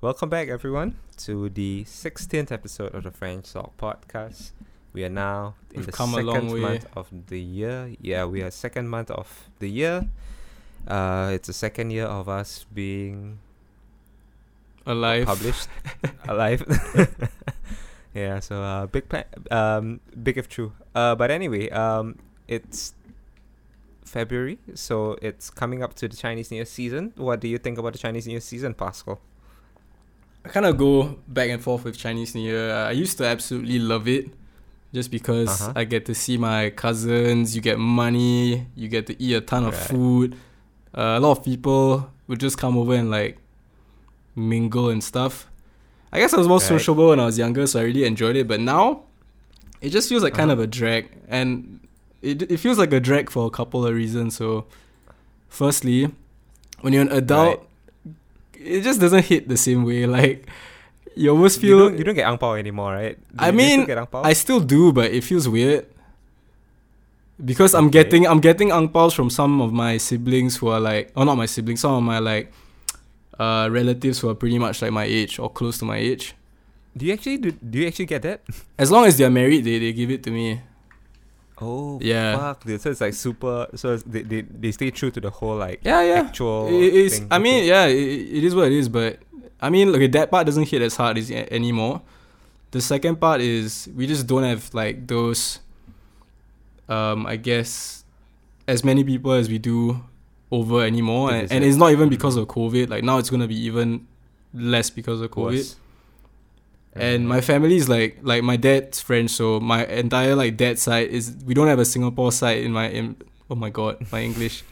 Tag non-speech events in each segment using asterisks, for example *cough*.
Welcome back, everyone, to the 16th episode of the French Talk podcast. We are now in We've the second month of the year. Yeah, we are second month of the year. Uh, it's the second year of us being Alive. published *laughs* alive. *laughs* yeah, so uh, big pa- um, big if true. Uh, but anyway, um, it's February, so it's coming up to the Chinese New Year season. What do you think about the Chinese New Year season, Pascal? I kind of go back and forth with Chinese New Year. I used to absolutely love it just because Uh-huh. I get to see my cousins, you get money, you get to eat a ton of food. Uh, a lot of people would just come over and like mingle and stuff. I guess I was more Right. sociable when I was younger, so I really enjoyed it. But now, it just feels like kind Uh-huh. of a drag, and it it feels like a drag for a couple of reasons. So, firstly, when you're an adult, it just doesn't hit the same way. Like you almost you feel don't, you don't get ang pao anymore, right? Do I you- you still mean, pao? I still do, but it feels weird because I'm Okay. getting I'm getting ang paos from some of my siblings who are like, oh, not my siblings, some of my like uh relatives who are pretty much like my age or close to my age. do you actually do, do you actually get that? As long as they're married, they, they give it to me. Oh, Yeah. Fuck, dude. so it's like super. So they, they they stay true to the whole like Yeah, yeah. actual. It is. thing. I mean, yeah, it, it is what it is. But I mean, look, that part doesn't hit as hard as anymore. The second part is we just don't have like those. Um, I guess as many people as we do over anymore, and, and it's not even because of COVID. Like now, it's gonna be even less because of COVID. Worse. And my family is like like my dad's French, so my entire like dad side is we don't have a Singapore side in my in oh my god my English.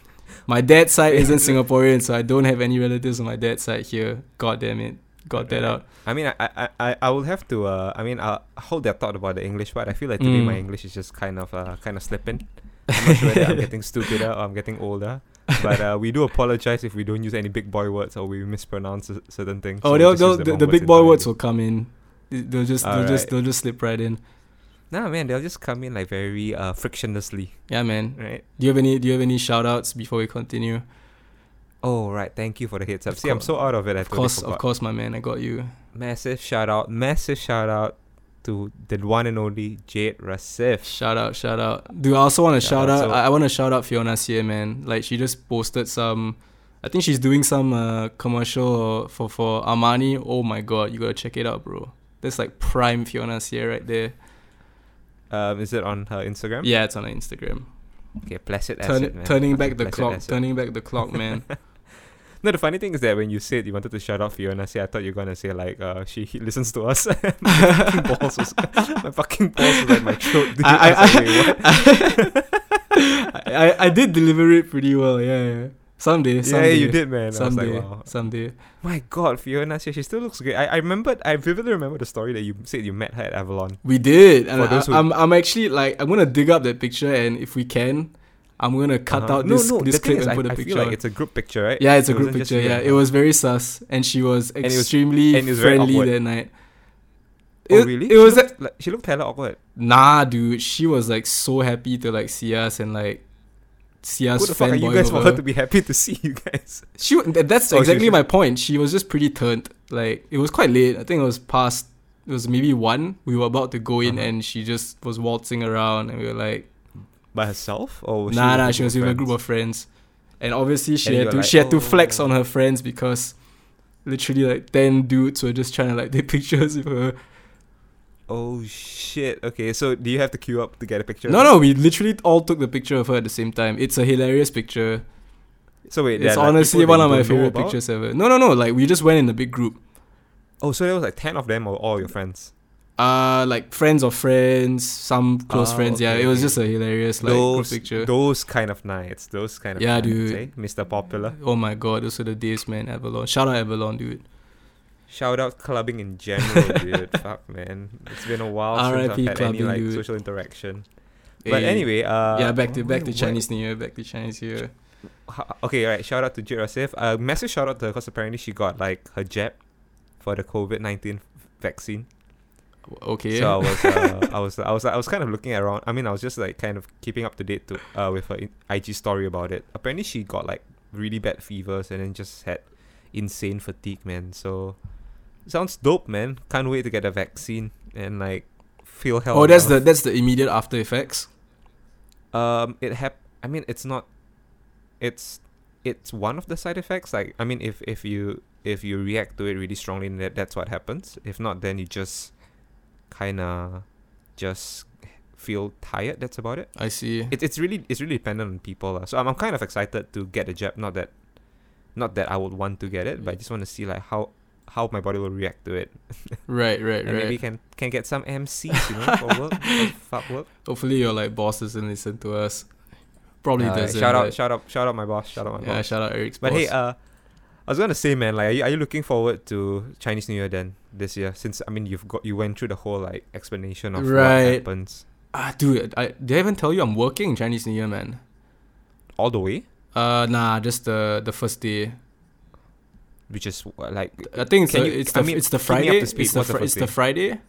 My dad's side isn't Singaporean, so I don't have any relatives on my dad's side here. God damn it, got that out. I mean, I, I, I, I will have to. Uh, I mean, I'll hold that thought about the English part. I feel like today my Mm. English is just kind of, uh, kind of slipping. I'm not sure whether I'm getting stupider or I'm getting older. But uh, we do apologize if we don't use any big boy words or we mispronounce certain things. Oh, So they'll, they'll, the, the big boy words will come in. They'll just they'll just they'll just slip right in. Nah, man, they'll just come in like very uh, frictionlessly, Yeah, man. right? Do you have any Do you have any shout outs before we continue? Oh, right. Thank you for the heads up. Of See, I'm so out of it. I Of course, forgot. of course, my man. I got you. Massive shout out, massive shout out to the one and only Jade Rasif. Shout out, shout out. Dude, I also want to Shout shout, out, out. so- I, I want to shout out Fiona Xie, man. Like she just posted some. I think she's doing some uh, commercial for for Armani. Oh my god, you gotta check it out, bro. That's like prime Fiona Xie right there. Um, is it on her Instagram? Yeah, it's on her Instagram. Okay, placid Turn, asset, man. turning *laughs* back the clock. asset. Turning back the clock, man. *laughs* No, the funny thing is that when you said you wanted to shout out Fiona, say I thought you were gonna say like uh she he *laughs* listens to us. my fucking balls was my fucking balls was like my throat. Dude. I, I, like. I, I I did deliver it pretty well. Yeah, yeah. Someday, Yeah, you did, man. Someday, like, wow. someday. My God, Fiona, she, she still looks great. I, I remembered, I vividly remember the story that you said you met her at Avalon. We did, and I, who- I'm I'm actually like I'm gonna dig up that picture, and if we can, I'm gonna cut Uh-huh. out no, this no, this clip and I, put a I picture. feel like it's a group picture, right? yeah, it's a group picture. Yeah, it was very sus, and she was it was- extremely and it was friendly that night. Oh, It- really? It she was looked, like, she looked hella awkward. nah, dude. She was like so happy to like see us and like see us Who the fuck are you guys for her to be happy to see you guys? She that's Oh, exactly she- my point. She was just pretty turned. Like it was quite late. I think it was past. It was maybe one. We were about to go in, Uh-huh. and she just was waltzing around, and we were like, By herself? Or was nah, nah. She was with a group of friends, and obviously she And had to like, she had to flex "Oh." on her friends because literally like ten dudes were just trying to like *laughs* take pictures with her. Oh shit. Okay, so do you have to queue up to get a picture? No, no, we literally all took the picture of her at the same time. It's a hilarious picture. So wait, It's like, honestly people one of my favorite pictures ever. No, no, no. Like we just went in a big group. Oh, so there was like ten of them or all your friends? Uh, like friends of friends, some close Oh, friends. Yeah, it was just a hilarious like those group picture. those kind of nights, those kind of Yeah, nights, dude. eh? Mr. Popular. Oh my god, those are the days, man. Avalon, shout out Avalon, dude. Shout out clubbing in general, *laughs* dude. Fuck man, it's been a while since. I've had any like dude. social interaction. But Hey. anyway, uh, yeah, back to back to Chinese New Year, back to Chinese New Year. Okay, right. Shout out to Jade Rasif. Uh, massive shout out to her because apparently she got like her jab for the COVID nineteen vaccine. Okay. So I *laughs* was, uh, I was, I was, I was kind of looking around. I mean, I was just like kind of keeping up to date to uh with her IG story about it. Apparently, she got like really bad fevers and then just had insane fatigue, man. So sounds dope, man. Can't wait to get a vaccine and like feel healthy. Oh, that's the that's the immediate after effects. um. It hap- I mean, it's not. It's it's one of the side effects. Like I mean, if if you if you react to it really strongly, that that's what happens. If not, then you just kind of just feel tired. That's about it. I see. It, it's really it's really dependent on people. lah. So I'm, I'm kind of excited to get the jab. Not that not that I would want to get it, but I just want to see like how how my body will react to it. *laughs* Right, right, and right. maybe can can get some MCs, you know, *laughs* for work. for fuck work. Hopefully your like boss doesn't listen to us. Probably Uh, doesn't. shout out but- shout out shout out my boss. Shout out my yeah, boss. shout out Eric's But boss. hey, uh I was gonna say man, like are you, are you looking forward to Chinese New Year then this year? Since I mean you've got you went through the whole like explanation of what Right. happens ah, dude, I did I even tell you I'm working Chinese New Year, man? all the way, Uh, nah, just the the first day. Which is uh, like I think it's Can the, you- it's I the mean, it's the keep me up Friday. speed. It's the, What's the it's the? Friday.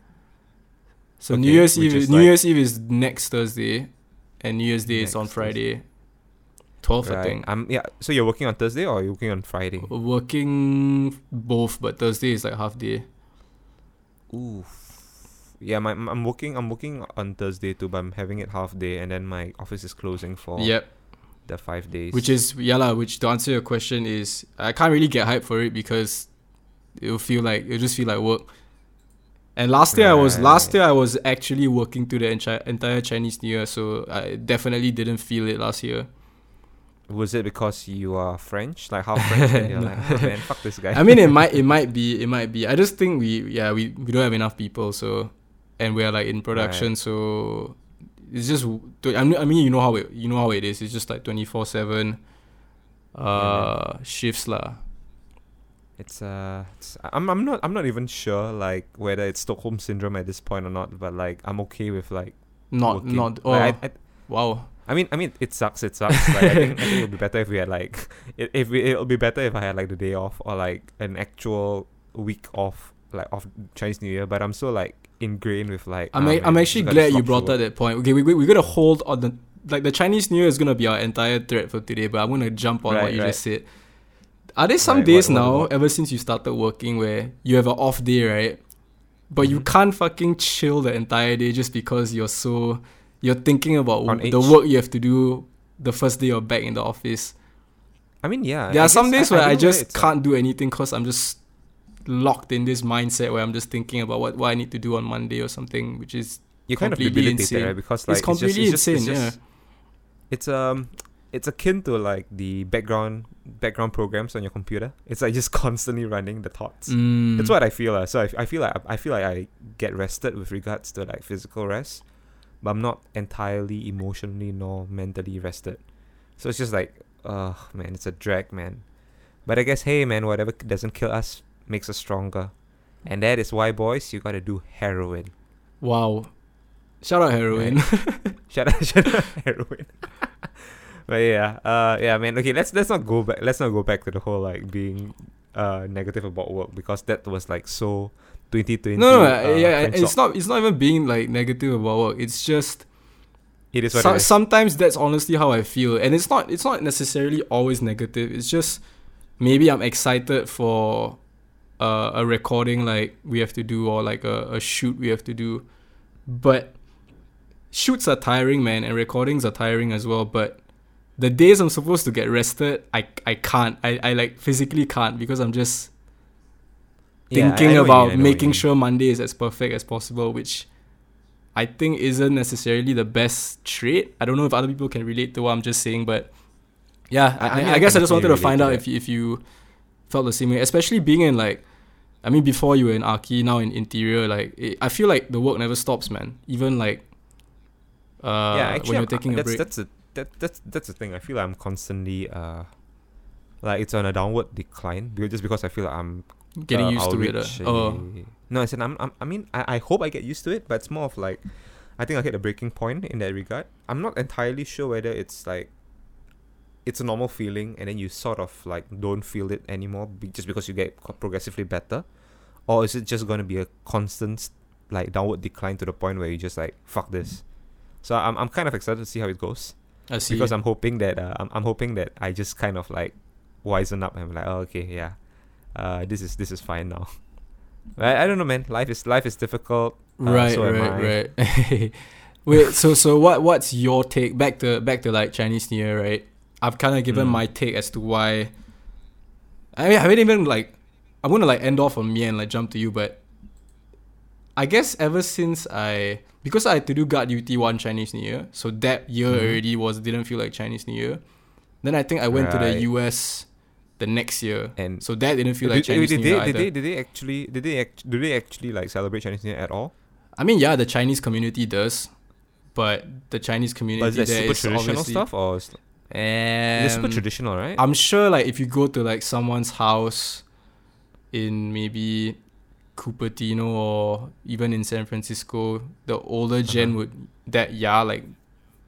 So Okay, New Year's Eve is New like- Year's Eve is next Thursday, and New Year's Day is on Friday. Twelfth, I think. I'm yeah. So you're working on Thursday or you're working on Friday? Working both, but Thursday is like half day. Ooh. Yeah, my I'm working. I'm working on Thursday too, but I'm having it half day, and then my office is closing for Yep. The five days. Which is yeah lah, which to answer your question is I can't really get hyped for it because it'll feel like it'll just feel like work. And last year I was last year I was actually working through the enchi- entire Chinese New Year, so I definitely didn't feel it last year. was it because you are French, like half French, and you're *laughs* No. like, oh, man, fuck this guy. I mean, it might it *laughs* might be it might be. I just think we yeah we, we don't have enough people, so and we're like in production, so it's just I mean I mean you know how it you know how it is. It's just like twenty four seven, uh shifts lah. It's uh, it's, I'm I'm not I'm not even sure like whether it's Stockholm syndrome at this point or not, but like I'm okay with like Not working. not oh Like, I, I, wow. I mean I mean it sucks it sucks. like, I think I think it would be better if we had like *laughs* it, if we it'll be better if I had like the day off or like an actual week off like off Chinese New Year. But I'm so like ingrained with like I'm ah, a- I'm actually glad you brought up that point. Okay, we we we're gonna hold on the like the Chinese New Year is gonna be our entire thread for today, but I'm gonna jump on what you right. just said. Are there some Right, days what- what now, ever since you started working, where you have an off day, right? But you Mhm. can't fucking chill the entire day just because you're so you're thinking about On the edge. work you have to do the first day you're back in the office. I mean yeah. there I are some days where I, don't know whether just can't do anything because I'm just locked in this mindset where I'm just thinking about what, what I need to do on Monday or something, which is you kind of debilitated, insane. right? Because like it's completely it's just, it's insane. just, yeah. it's just- it's um it's akin to like the background background programs on your computer. It's like just *laughs* constantly running the thoughts. Mm. That's what I feel. Uh. So I, I feel like I feel like I get rested with regards to like physical rest, but I'm not entirely emotionally nor mentally rested. So it's just like, oh man, it's a drag, man. But I guess hey, man, whatever doesn't kill us makes us stronger, and that is why, boys, you gotta do heroin. Wow. Shout out heroin. Shut up, shut up, heroin. *laughs* but yeah, uh, yeah, man. Okay, let's let's not go back. Let's not go back to the whole like being uh negative about work because that was like so 2020. no, no, uh, yeah, it's not. It's not even being like negative about work. It's just It is what so- it is. sometimes that's honestly how I feel, and it's not. It's not necessarily always negative. It's just maybe I'm excited for uh, a recording like we have to do or like a, a shoot we have to do, but shoots are tiring, man, and recordings are tiring as well. But the days I'm supposed to get rested, I I can't. I, I like physically can't because I'm just Yeah, thinking mean, about you making sure Monday is as perfect as possible, which I think isn't necessarily the best trait. I don't know if other people can relate to what I'm just saying, but yeah, I- I, I I, guess I just wanted to find out if you, if you felt the same way, especially being in like, I mean, before you were in Arki, now in interior, like it, I feel like the work never stops, man. Even like, uh, yeah, actually, when you're I'm- taking a that's break. that's a, that that's that's the thing. I feel like I'm constantly uh, like it's on a downward decline because just because I feel like I'm Getting uh, used I'll to it. uh, oh, No, I said I'm, I'm. I mean, I, I hope I get used to it, but it's more of like, I think I hit a breaking point in that regard. I'm not entirely sure whether it's like, it's a normal feeling, and then you sort of like don't feel it anymore, be, just because you get progressively better, or is it just going to be a constant like downward decline to the point where you just like fuck this? So I'm I'm kind of excited to see how it goes I see. because I'm hoping that uh, I'm I'm hoping that I just kind of like wisen up and I'm like oh okay yeah, uh this is this is fine now. *laughs* I, I don't know, man. Life is life is difficult. Uh, right, so right, right. *laughs* Wait, so so what what's your take back to back to like Chinese New Year, right? I've kind of given Mm. my take as to why. I mean, I haven't even like. I'm gonna like end off on me and like jump to you, but I guess ever since I because I had to do guard duty one Chinese New Year, so that year Mhm. already was didn't feel like Chinese New Year. Then I think I went to the US the next year, And so that didn't feel did, like Chinese did New they, Year did either. they did they actually did they act, do they act, do they actually like celebrate Chinese New Year at all? I mean, yeah, the Chinese community does, but the Chinese community But is there super is traditional obviously- stuff or Um, it's super traditional, right? I'm sure, like, if you go to like someone's house in maybe Cupertino or even in San Francisco, the older gen Uh-huh. would that yeah, like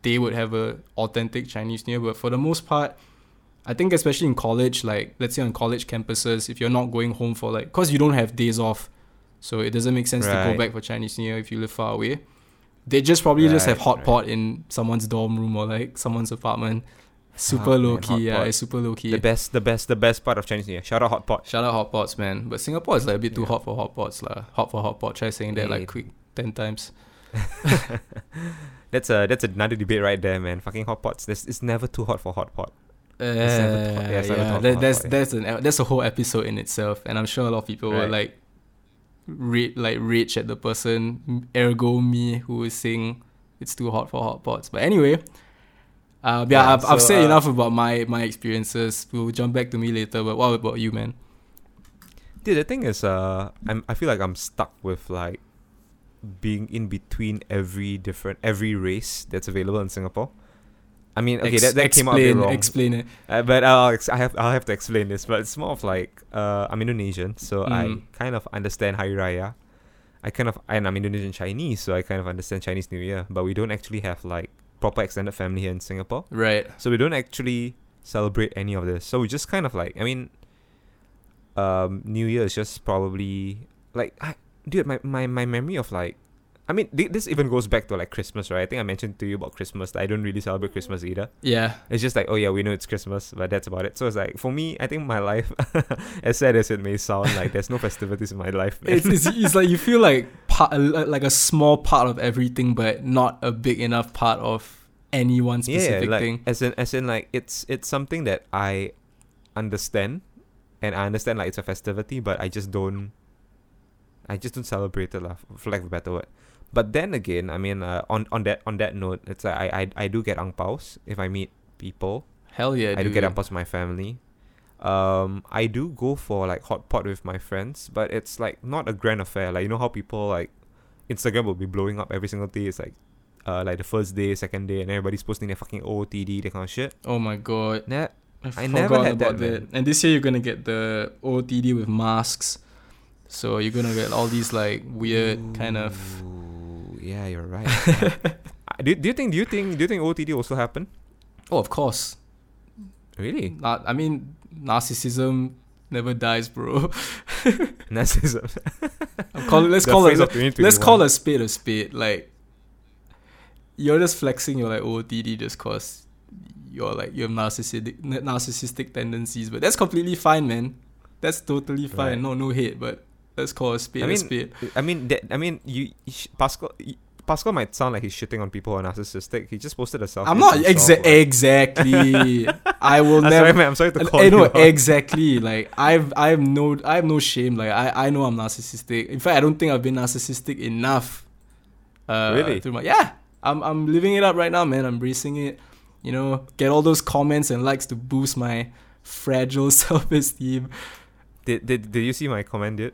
they would have a authentic Chinese New Year. But for the most part, I think especially in college, like let's say on college campuses, if you're not going home for like, cause you don't have days off, so it doesn't make sense to go back for Chinese New Year if you live far away. They just probably just have hot right. pot in someone's dorm room or like someone's apartment. Super Ah, low man, key, yeah, it's super low key. the best, the best, the best part of Chinese New Year. Shout out hot pot. Shout out hot pots, man. But Singapore is like a bit too Yeah. hot for hot pots, lah. Hot for hot pot. Try saying that Yeah. like quick ten times. *laughs* That's a that's another debate right there, man. Fucking hot pots. This it's never too hot for hot pot. Uh, hot. Yeah, too yeah, that, that's hot pot, yeah. that's an that's a whole episode in itself, and I'm sure a lot of people Right. like rate like rage at the person, ergo me, who is saying it's too hot for hot pots. But anyway, uh, yeah, Yeah, I've, I've said uh, enough about my my experiences. We'll jump back to me later. But what about you, man? Dude, the thing is, uh, I'm I feel like I'm stuck with like being in between every different every race that's available in Singapore. I mean, okay, Ex- that, that came out a bit explain, wrong. Explain it. Uh, but I'll ex- I have I'll have to explain this. But it's more of like uh, I'm Indonesian, so I Mm. kind of understand Hari Raya. I kind of and I'm Indonesian Chinese, so I kind of understand Chinese New Year. But we don't actually have like proper extended family here in Singapore, Right. so we don't actually celebrate any of this. So we just kind of like I mean, um, New Year is just probably like I, dude, my, my my memory of like. I mean, thi- this even goes back to like Christmas, right? I think I mentioned to you about Christmas. that I don't really celebrate Christmas either. Yeah. It's just like, oh yeah, we know it's Christmas, but that's about it. So it's like for me, I think my life, *laughs* as sad as it may sound, like there's no festivities in my life. It's, it's, it's like you feel *laughs* like part like a small part of everything, but not a big enough part of any one yeah, specific like thing. as in as in like it's it's something that I understand, and I understand like it's a festivity, but I just don't. I just don't celebrate it, lah, for lack of a better word. But then again, I mean, uh, on on that on that note, it's like I I, I do get ang paos if I meet people. Hell yeah, I do dude. get up with my family. Um, I do go for like hot pot with my friends, but it's like not a grand affair. Like you know how people like Instagram will be blowing up every single day. It's like uh like the first day, second day, and everybody's posting their fucking OOTD, that kind of shit. Oh my god. Nah, I, I never had about that, that. And this year you're gonna get the OTD with masks. So you're gonna get all these like weird kind of Ooh, yeah, you're right. *laughs* Do, do you think do you think do you think OOTD also happen? Oh of course. Really? Not I mean narcissism never dies, bro. *laughs* Narcissism. *laughs* call let's The call it let's call a spade a spade. Like you're just flexing your like OOTD just cause you're like you have narcissistic narcissistic tendencies, but that's completely fine, man. That's totally fine. Right. No, no hate, but let's call a spade I a mean, spade. I mean, that, I mean, you, you Pascal. y- Pascal might sound like he's shitting on people who are narcissistic. He just posted a selfie. I'm not exa- like- exactly. *laughs* I will I'm never. sorry, man. I'm sorry to call I you. know exactly. Like I've I have no I have no shame. Like I I know I'm narcissistic. In fact, I don't think I've been narcissistic enough. Uh, Really? through my- yeah. I'm I'm living it up right now, man. I'm embracing it. You know, get all those comments and likes to boost my fragile *laughs* self esteem. Did, did did you see my comment, dude?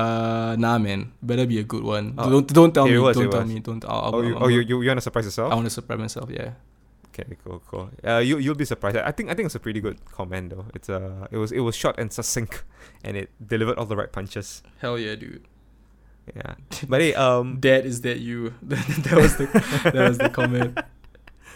Uh, nah, man. Better be a good one. Oh, don't don't tell me. was, don't tell was. me. Don't. I'll, I'll, oh, you, I'm- oh, you, you, you want to surprise yourself? I want to surprise myself. Yeah. Okay, cool, cool. Uh, you you'll be surprised. I think I think it's a pretty good comment though. It's uh, it was it was short and succinct, *laughs* and it delivered all the right punches. Hell yeah, dude. Yeah. But hey, um, *laughs* Dad, is *laughs* that you? that was the that was the comment.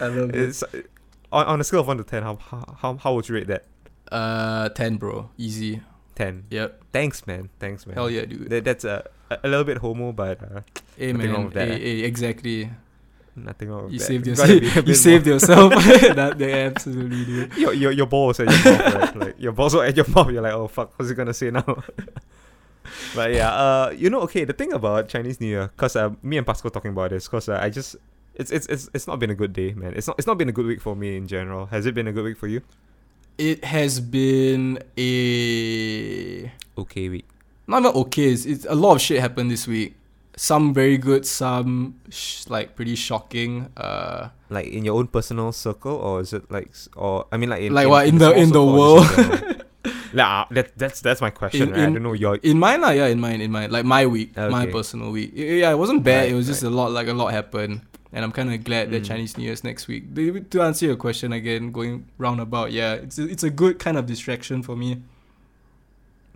I love it. on on a scale of one to ten, how how how, how would you rate that? Uh, ten, bro. Easy. Ten. Yep. Thanks, man. Thanks, man. Hell yeah, dude. That, that's a a little bit homo, but uh, Hey nothing wrong with that, Hey, hey, exactly. nothing wrong with You that. saved You *laughs* yourself. gotta be a *laughs* You saved more- yourself. *laughs* that they absolutely do. Your, your your balls at your mouth, right? Like your balls at your mouth. You're like, oh fuck, what's he gonna say now? but yeah, uh, you know, okay, the thing about Chinese New Year, cause uh, me and Pascal talking about this, cause uh, I just, it's it's it's it's not been a good day, man. It's not it's not been a good week for me in general. Has it been a good week for you? It has been a Okay week. not even okay. It's, it's a lot of shit happened this week. Some very good, some sh- like pretty shocking. Uh, Like in your own personal circle, or is it like, s- or I mean, like in Like what, in the- small in the circle world? just? *laughs* Nah, that that's that's my question. In- right? I in- don't know your. in mine, lah, yeah, in mine, in mine, like my week, my personal week. Y- Yeah, it wasn't bad. Right, it was just right. a lot, like a lot happened, and I'm kind of glad that Mm. Chinese New Year's next week. To answer your question again, going roundabout, yeah, it's a, it's a good kind of distraction for me.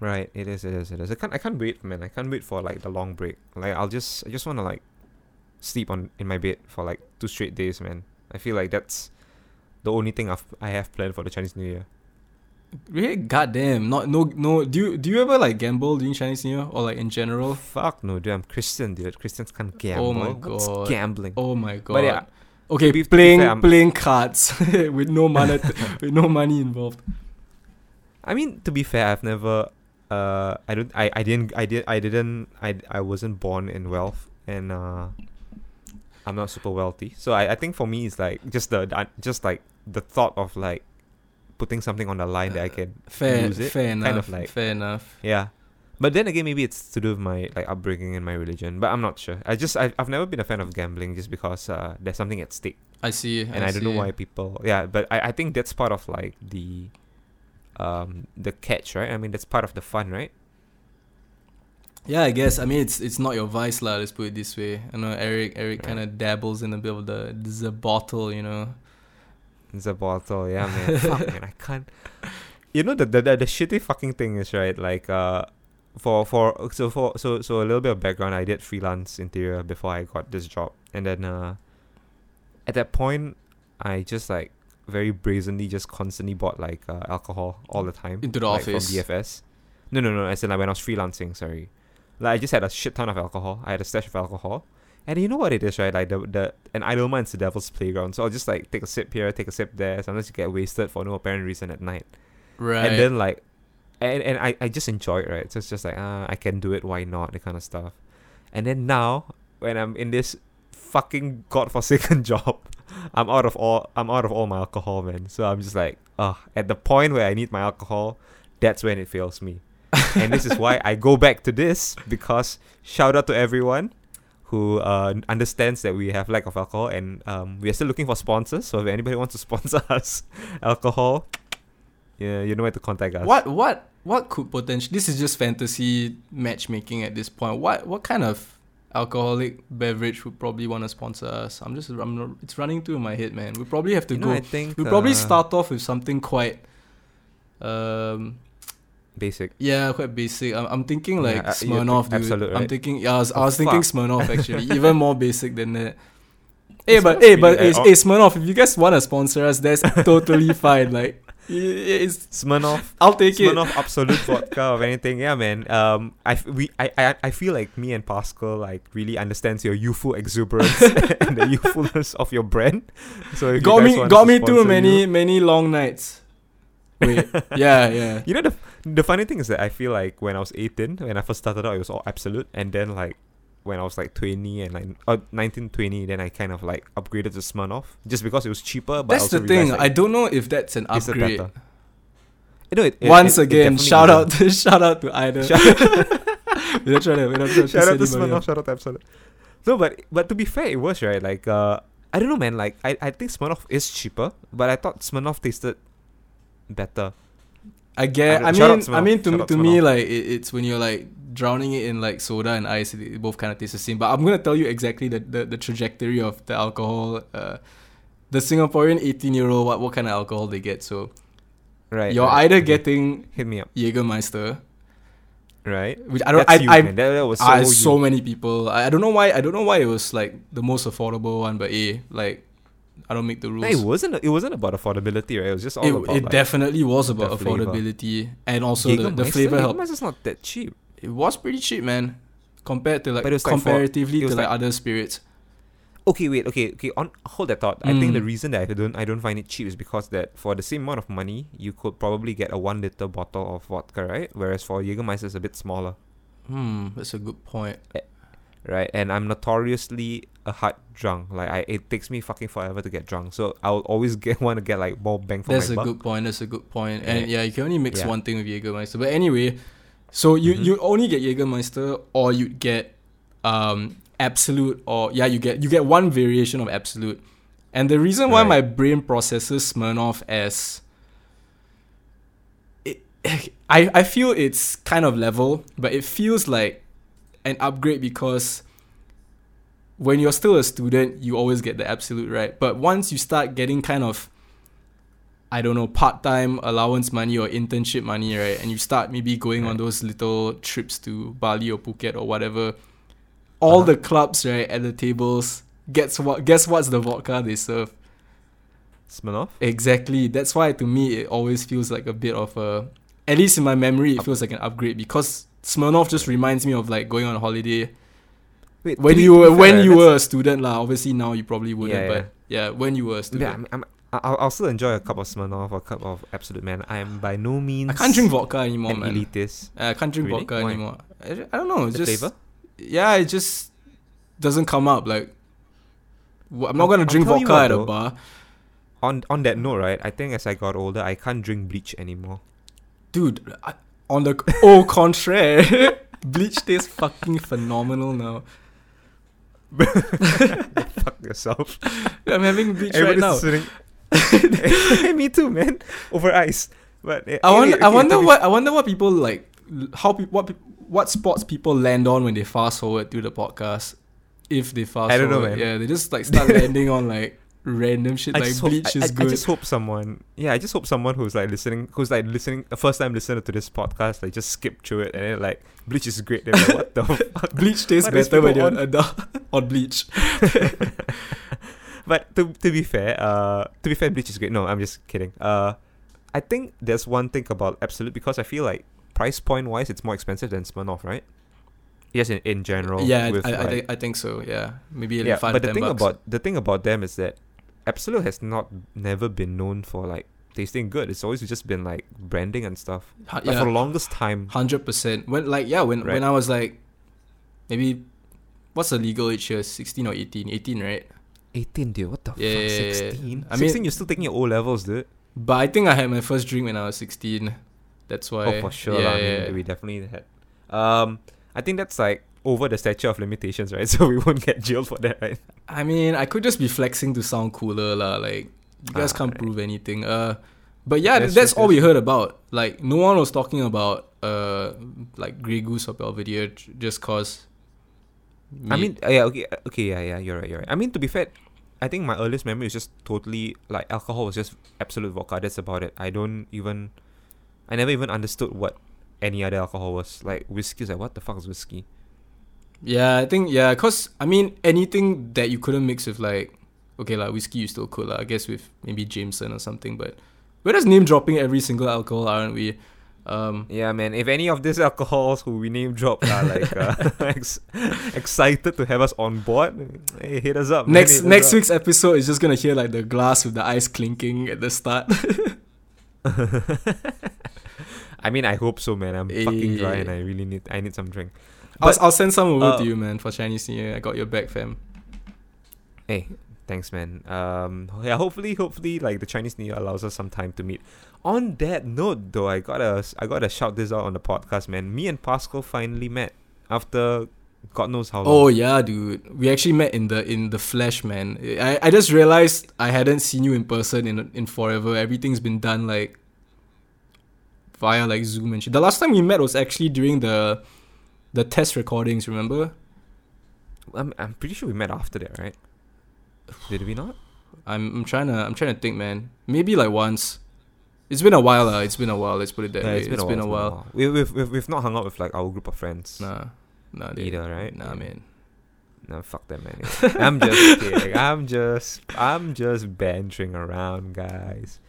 Right, it is, it is, it is. I can't, I can't wait, man. I can't wait for like the long break. Like, I'll just, I just want to like sleep on in my bed for like two straight days, man. I feel like that's the only thing I've I have planned for the Chinese New Year. Really, goddamn, not no no. Do you do you ever like gamble during Chinese New Year or like in general? Fuck no, dude. I'm Christian, dude. Christians can't gamble. Oh my What's God. gambling. Oh my god. But yeah, okay, be- to be playing fair, playing cards *laughs* with no money *laughs* with no money involved. I mean, to be fair, I've never. Uh, I don't. I, I didn't. I did. I didn't. I, I wasn't born in wealth, and uh, I'm not super wealthy. So I, I think for me, it's like just the- just like the thought of like putting something on the line that I can Fair, use it. fair enough. kind of like- fair enough. Yeah. But then again, maybe it's to do with my like upbringing and my religion. But I'm not sure. I just I, I've never been a fan of gambling just because uh, there's something at stake, I see. and I, don't know why people. Yeah, but I, I think that's part of like the, um, the catch, right? I mean, that's part of the fun, right? Yeah, I guess. I mean, it's it's not your vice, lah. Let's put it this way. I know Eric. Eric Right. kind of dabbles in a bit of the the bottle, you know. A bottle, yeah, man. *laughs* Fuck, man, I can't. You know the, the the shitty fucking thing is right. Like uh, for for so for so so a little bit of background. I did freelance interior before I got this job, and then uh, at that point, I just like very brazenly just constantly bought like uh, alcohol all the time Into the like, office. from BFS. No, no, no. I said like when I was freelancing. Sorry, like I just had a shit ton of alcohol. I had a stash of alcohol. And you know what it is, right? Like the the an idle mind's the devil's playground. So I'll just like take a sip here, take a sip there. Sometimes you get wasted for no apparent reason at night. Right. And then like, and and I, I just enjoy it, right? So it's just like ah, I can do it. Why not? The kind of stuff. And then now when I'm in this fucking godforsaken *laughs* job, I'm out of all I'm out of all my alcohol, man. So I'm just like, ah, at the point where I need my alcohol, that's when it fails me. and this is why I go back to this because shout out to everyone who uh, understands that we have lack of alcohol and um, we are still looking for sponsors. So if anybody *laughs* wants to sponsor *laughs* us alcohol, yeah, you know where to contact us. what what what could potentially? This is just fantasy matchmaking at this point. What what kind of alcoholic beverage would probably want to sponsor us? I'm just I'm not, it's running through my head, man. We probably have to You go. know, I think we probably uh, start off with something quite. Um. Basic. Yeah, quite basic. I'm, I'm thinking like Yeah, uh, Smirnoff, dude. Absolut, I'm thinking. Yeah, I was, I Oh, was thinking. Smirnoff *laughs* actually. even more basic than that. Hey, It's but hey, really- but hey, hey, Smirnoff, if you guys want to sponsor us, that's *laughs* totally fine. Like, i- it's Smirnoff, I'll take it. Smirnoff Absolut Vodka or anything. Yeah, man. Um, I f- we I, I I feel like me and Pascal like really understands your youthful exuberance *laughs* and the youthfulness of your brand. So got me got me through many you- many long nights. Wait, yeah, yeah. You know the the funny thing is that I feel like when I was 18, when I first started out, it was all Absolut, and then like when I was like 20 and like uh, 19, 20, then I kind of like upgraded to Smirnoff just because it was cheaper. But That's the thing. realized, I don't know if that's an upgrade. You know, it, it- Once it- again, *laughs* shout out to shout out to *laughs* either. Shout- we're not trying to, we're not trying to shout out to Smirnoff, shout out to Absolut. No, but but to be fair, it was right. Like uh, I don't know, man. Like I, I think Smirnoff is cheaper, but I thought Smirnoff tasted better. I get. I I mean, I mean, to to me, like it, it's when you're like drowning it in like soda and ice, it, it both kind of taste the same. But I'm gonna tell you exactly the the, the trajectory of the alcohol. Uh, the Singaporean 18 year old, what what kind of alcohol they get? So Right. you're right. either getting hit me up. Jägermeister, Right. which I don't. That's I you, I. That, that was so, I so many people. I, I don't know why. I don't know why it was like the most affordable one, but eh, like I don't make the rules. No, it wasn't. It wasn't about affordability, right? It was just all it, about it like, definitely was about the flavour. affordability and also the, the Jägermeister? flavor help. Jägermeister's not that cheap. It was pretty cheap, man, compared to like But it was like for- comparatively it was to like, like- other spirits. Okay, wait. Okay, okay. On hold that thought. I think the Mm. reason that I don't I don't find it cheap is because that for the same amount of money, you could probably get a one liter bottle of vodka, right? Whereas for Jägermeister, it's a bit smaller. Hmm, that's a good point. Right? And I'm notoriously a hard drunk. Like I, it takes me fucking forever to get drunk. So I'll always *laughs* get want to get like more bang for That's my a good point. That's a good point. And yeah, you can only mix Yeah. one thing with Jägermeister. But anyway, so you Mhm. you only get Jägermeister or you get um Absolut or yeah you get you get one variation of Absolut. And the reason why Right. my brain processes Smirnoff as it, *laughs* I I feel it's kind of level, but it feels like an upgrade because when you're still a student, you always get the Absolut right. But once you start getting kind of I don't know, part time allowance money or internship money, right? And you start maybe going on those little trips to Bali or Phuket or whatever. All Uh-huh. the clubs, right, at the tables, guess what guess what's the vodka they serve? Smirnoff. Exactly. That's why to me it always feels like a bit of a at least in my memory it feels like an upgrade because Smirnoff just reminds me of like going on a holiday Wait, when you were when you were a student lah. Obviously now you probably wouldn't, Yeah, but yeah, when you were a Yeah, student. I'm, I'm, I'll, I'll still enjoy a cup of Smirnoff or a cup of Absolut Man. I am by no means I can't drink vodka anymore, an man. elitist. I can't drink Really? vodka Why? anymore. I, I don't know. It's The just flavor? yeah, it just doesn't come up. Like I'm not gonna I'll drink vodka what, at a bar, On on that note, right? I think as I got older, I can't drink bleach anymore. dude. I, on the au contraire, *laughs* bleach tastes fucking phenomenal now. *laughs* Fuck yourself. I'm having bleach right Everybody's now. sitting. *laughs* Me too, man. Over ice. But eh, I wonder. okay, I wonder to be- what. I wonder what people like. How pe- what pe- what spots people land on when they fast forward through the podcast. If they fast I don't know, forward, man. yeah, they just like start landing on like random shit I like hope, bleach I, is I- good. I just hope someone, yeah, I just hope someone who's like listening, who's like listening, a first time listener to this podcast, like just skip through it and then like bleach is great. They're like, what the *laughs* fuck? bleach tastes better when you're an adult *laughs* on bleach. *laughs* But to to be fair, uh, to be fair, bleach is great. No, I'm just kidding. Uh, I think there's one thing about Absolut because I feel like price point wise, it's more expensive than Smirnoff, right? Yes, in, in general. yeah, with, I, I, like- think, I think so. Yeah, maybe yeah. five But the 10 thing bucks. about the thing about them is that Absolut has not never been known for like tasting good. It's always just been like branding and stuff. Like yeah, for the longest time. hundred percent. When like yeah, when Right. when I was like, maybe, what's the legal age here? Sixteen or 18? 18, right? 18, dude. What the Yeah, fuck? yeah, yeah. 16? I mean- 16, you're still taking your O levels, dude. But I think I had my first drink when I was sixteen. That's why. oh, for sure. Yeah. I mean, yeah. we definitely had. Um, I think that's like over the statute of limitations, right? *laughs* So we won't get jailed for that, right? I mean, I could just be flexing to sound cooler, lah. Like you guys Ah, can't right. prove anything. Uh, but yeah, That's that's, all we heard about. Like no one was talking about uh like Grey Goose or Belvedere just cause. I mean, uh, yeah, okay, uh, okay, yeah, yeah, you're right, you're right. I mean, to be fair, I think my earliest memory is just totally like alcohol was just Absolut vodka. That's about it. I don't even, I never even understood what any other alcohol was. Like whiskey is like, what the fuck is whiskey? Yeah, I think yeah, cause I mean anything that you couldn't mix with like okay like whiskey you still could lah, I guess with maybe Jameson or something, but we're just name dropping every single alcohol, aren't we? Um Yeah, man. If any of these alcohols who we name drop are like uh, *laughs* *laughs* ex- excited to have us on board, hey, hit us up. man, next hit next up. week's episode is just gonna hear like the glass with the ice clinking at the start. *laughs* I mean, I hope so, man. I'm fucking dry and Eh. I really need I need some drink. I'll, I'll send some over uh, to you, man, for Chinese New Year. I got your back, fam. Hey, thanks, man. Um, yeah, hopefully, hopefully, like the Chinese New Year allows us some time to meet. On that note, though, I gotta, I gotta shout this out on the podcast, man. Me and Pascal finally met after God knows how long. Oh yeah, dude. We actually met in the in the flesh, man. I, I just realized I hadn't seen you in person in in forever. Everything's been done like via like Zoom and shit. The last time we met was actually during the the test recordings, remember? I'm, I'm pretty sure we met after that, right? Did we not? I'm I'm trying to I'm trying to think, man. Maybe like once. It's been a while, uh. It's been a while. Let's put it that Yeah, way. it's been, a, while, it's been while. We, we've, we've, we've not hung out with like our group of friends. Nah, nah, dude. Either, right? Nah, man. No, fuck that, man. *laughs* I'm just kidding. I'm just I'm just bantering around, guys.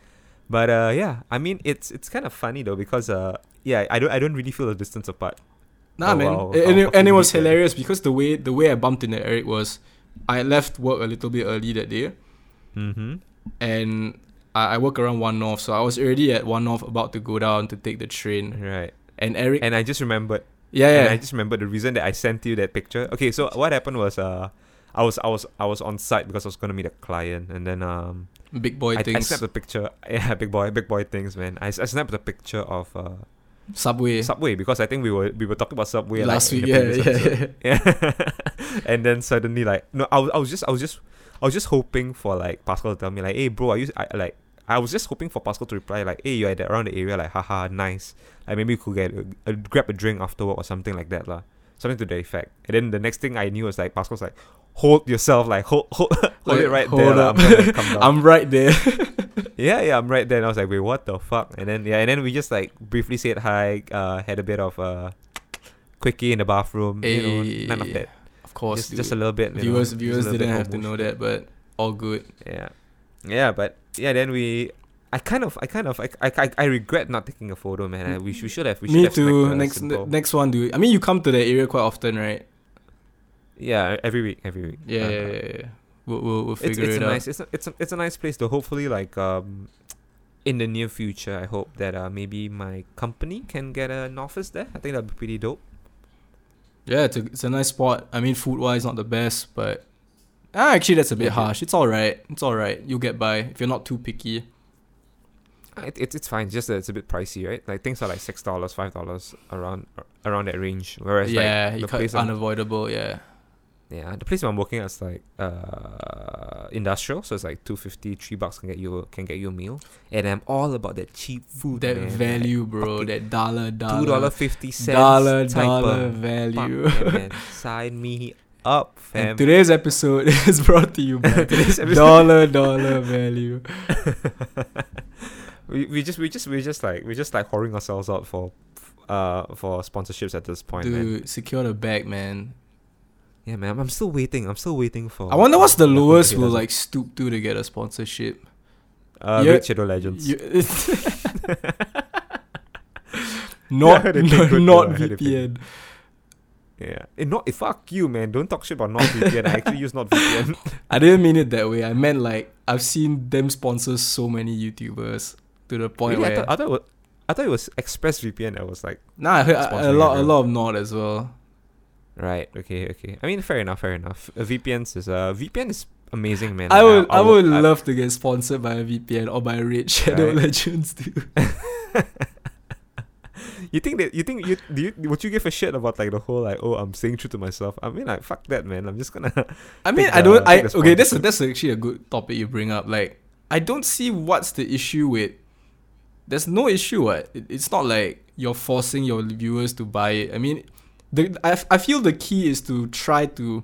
But uh yeah, I mean it's it's kind of funny though because uh yeah, I don't I don't really feel the distance apart. Nah, Oh, man. And, and, it, and it was deep that hilarious because the way the way I bumped into Eric was, I left work a little bit early that day, Mm-hmm. and I, I work around One North, so I was already at One North about to go down to take the train, Right. and Eric And I just remembered Yeah, And yeah. I just remember the reason that I sent you that picture. Okay, so what happened was uh, I was I was I was on site because I was gonna meet a client, and then um, Big boy I, I things. snapped a picture. *laughs* Yeah, big boy, big boy things, man. I, I snapped a picture of uh, Subway. Subway because I think we were we were talking about Subway Last like, week, yeah, yeah, yeah. yeah. *laughs* and then suddenly, like, no, I was, I was just, I was just, I was just hoping for like Pascal to tell me like, hey, bro, are you I like, I was just hoping for Pascal to reply like, hey, you're at the, around the area, like, haha, nice. Like maybe we could get a, a, grab a drink after work or something like that, lah. Something to the effect. And then the next thing I knew was like Pascal's like, hold yourself, like hold, hold, *laughs* hold Like, it right hold there. I'm gonna come *laughs* down. I'm right there. Yeah, yeah, I'm right there. And I was like, wait, what the fuck? And then yeah, and then we just like briefly said hi, uh, had a bit of uh quickie in the bathroom. You know, none of that. Of course, Just, just a little bit. you know, viewers viewers didn't have to know that, but all good. Yeah, yeah, but yeah, then we. I kind of, I kind of, I, I, I- regret not taking a photo, man. I, we, we should have. We should Me have too. Next simple- next one, dude. I mean, you come to the area quite often, right? Yeah, every week, every week. Yeah, Uh, yeah, yeah. yeah. We'll, we'll, we'll It's, figure it's it a out. nice, it's a, it's a, it's a nice place to hopefully like um, in the near future. I hope that uh maybe my company can get an office there. I think that'd be pretty dope. Yeah, it's a, it's a nice spot. I mean, food wise, not the best, but ah, actually, that's a bit Yeah, dude. harsh. It's all right. It's all right. You'll get by if you're not too picky. Uh, It, it's it's fine. Just that it's a bit pricey, right? Like things are like six dollars, five dollars around around that range. Whereas yeah, like the can't, place I'm, unavoidable. Yeah, yeah, the place I'm working at is like uh industrial, so it's like two fifty, three bucks can get you can get you a meal. And I'm all about that cheap food. that man. value, bro. That dollar, dollar, Two dollar fifty cents. dollar, dollar value. fuck, man. Sign me up, fam. And today's episode *laughs* is brought to you by *laughs* Today's dollar, dollar value. *laughs* we, we just we just we just like we just like whoring ourselves out for uh for sponsorships at this point, man. Dude, secure the bag, man. Yeah, man. I'm, still waiting. I'm still waiting for. I wonder what's the lowest we'll like stoop to to get a sponsorship. Uh, Yeah. Shadow Legends. *laughs* Not I heard *laughs* not, not I it VPN. yeah. Eh, not eh, fuck you, man. Don't talk shit about NordVPN. I actually use NordVPN. *laughs* I didn't mean it that way. I meant like I've seen them sponsor so many YouTubers to the point Really? I where thought, I thought it was, I thought it was ExpressVPN. I was like, nah, I heard a, lot a lot of Nord as well. Right, okay, okay. I mean, fair enough, fair enough. Uh, VPNs is uh VPN is amazing, man. I would I, would I- love to get sponsored by a VPN or by Raid *laughs* Shadow Right. Legends, too. *laughs* You think that you think you do you would you give a shit about like the whole like oh I'm saying true to myself? I mean like fuck that man. I'm just gonna *laughs* I mean, I don't. I okay. That's a, that's actually a good topic you bring up. Like, I don't see what's the issue with. There's no issue. What it, it's not like you're forcing your viewers to buy it. I mean, the I, f- I feel the key is to try to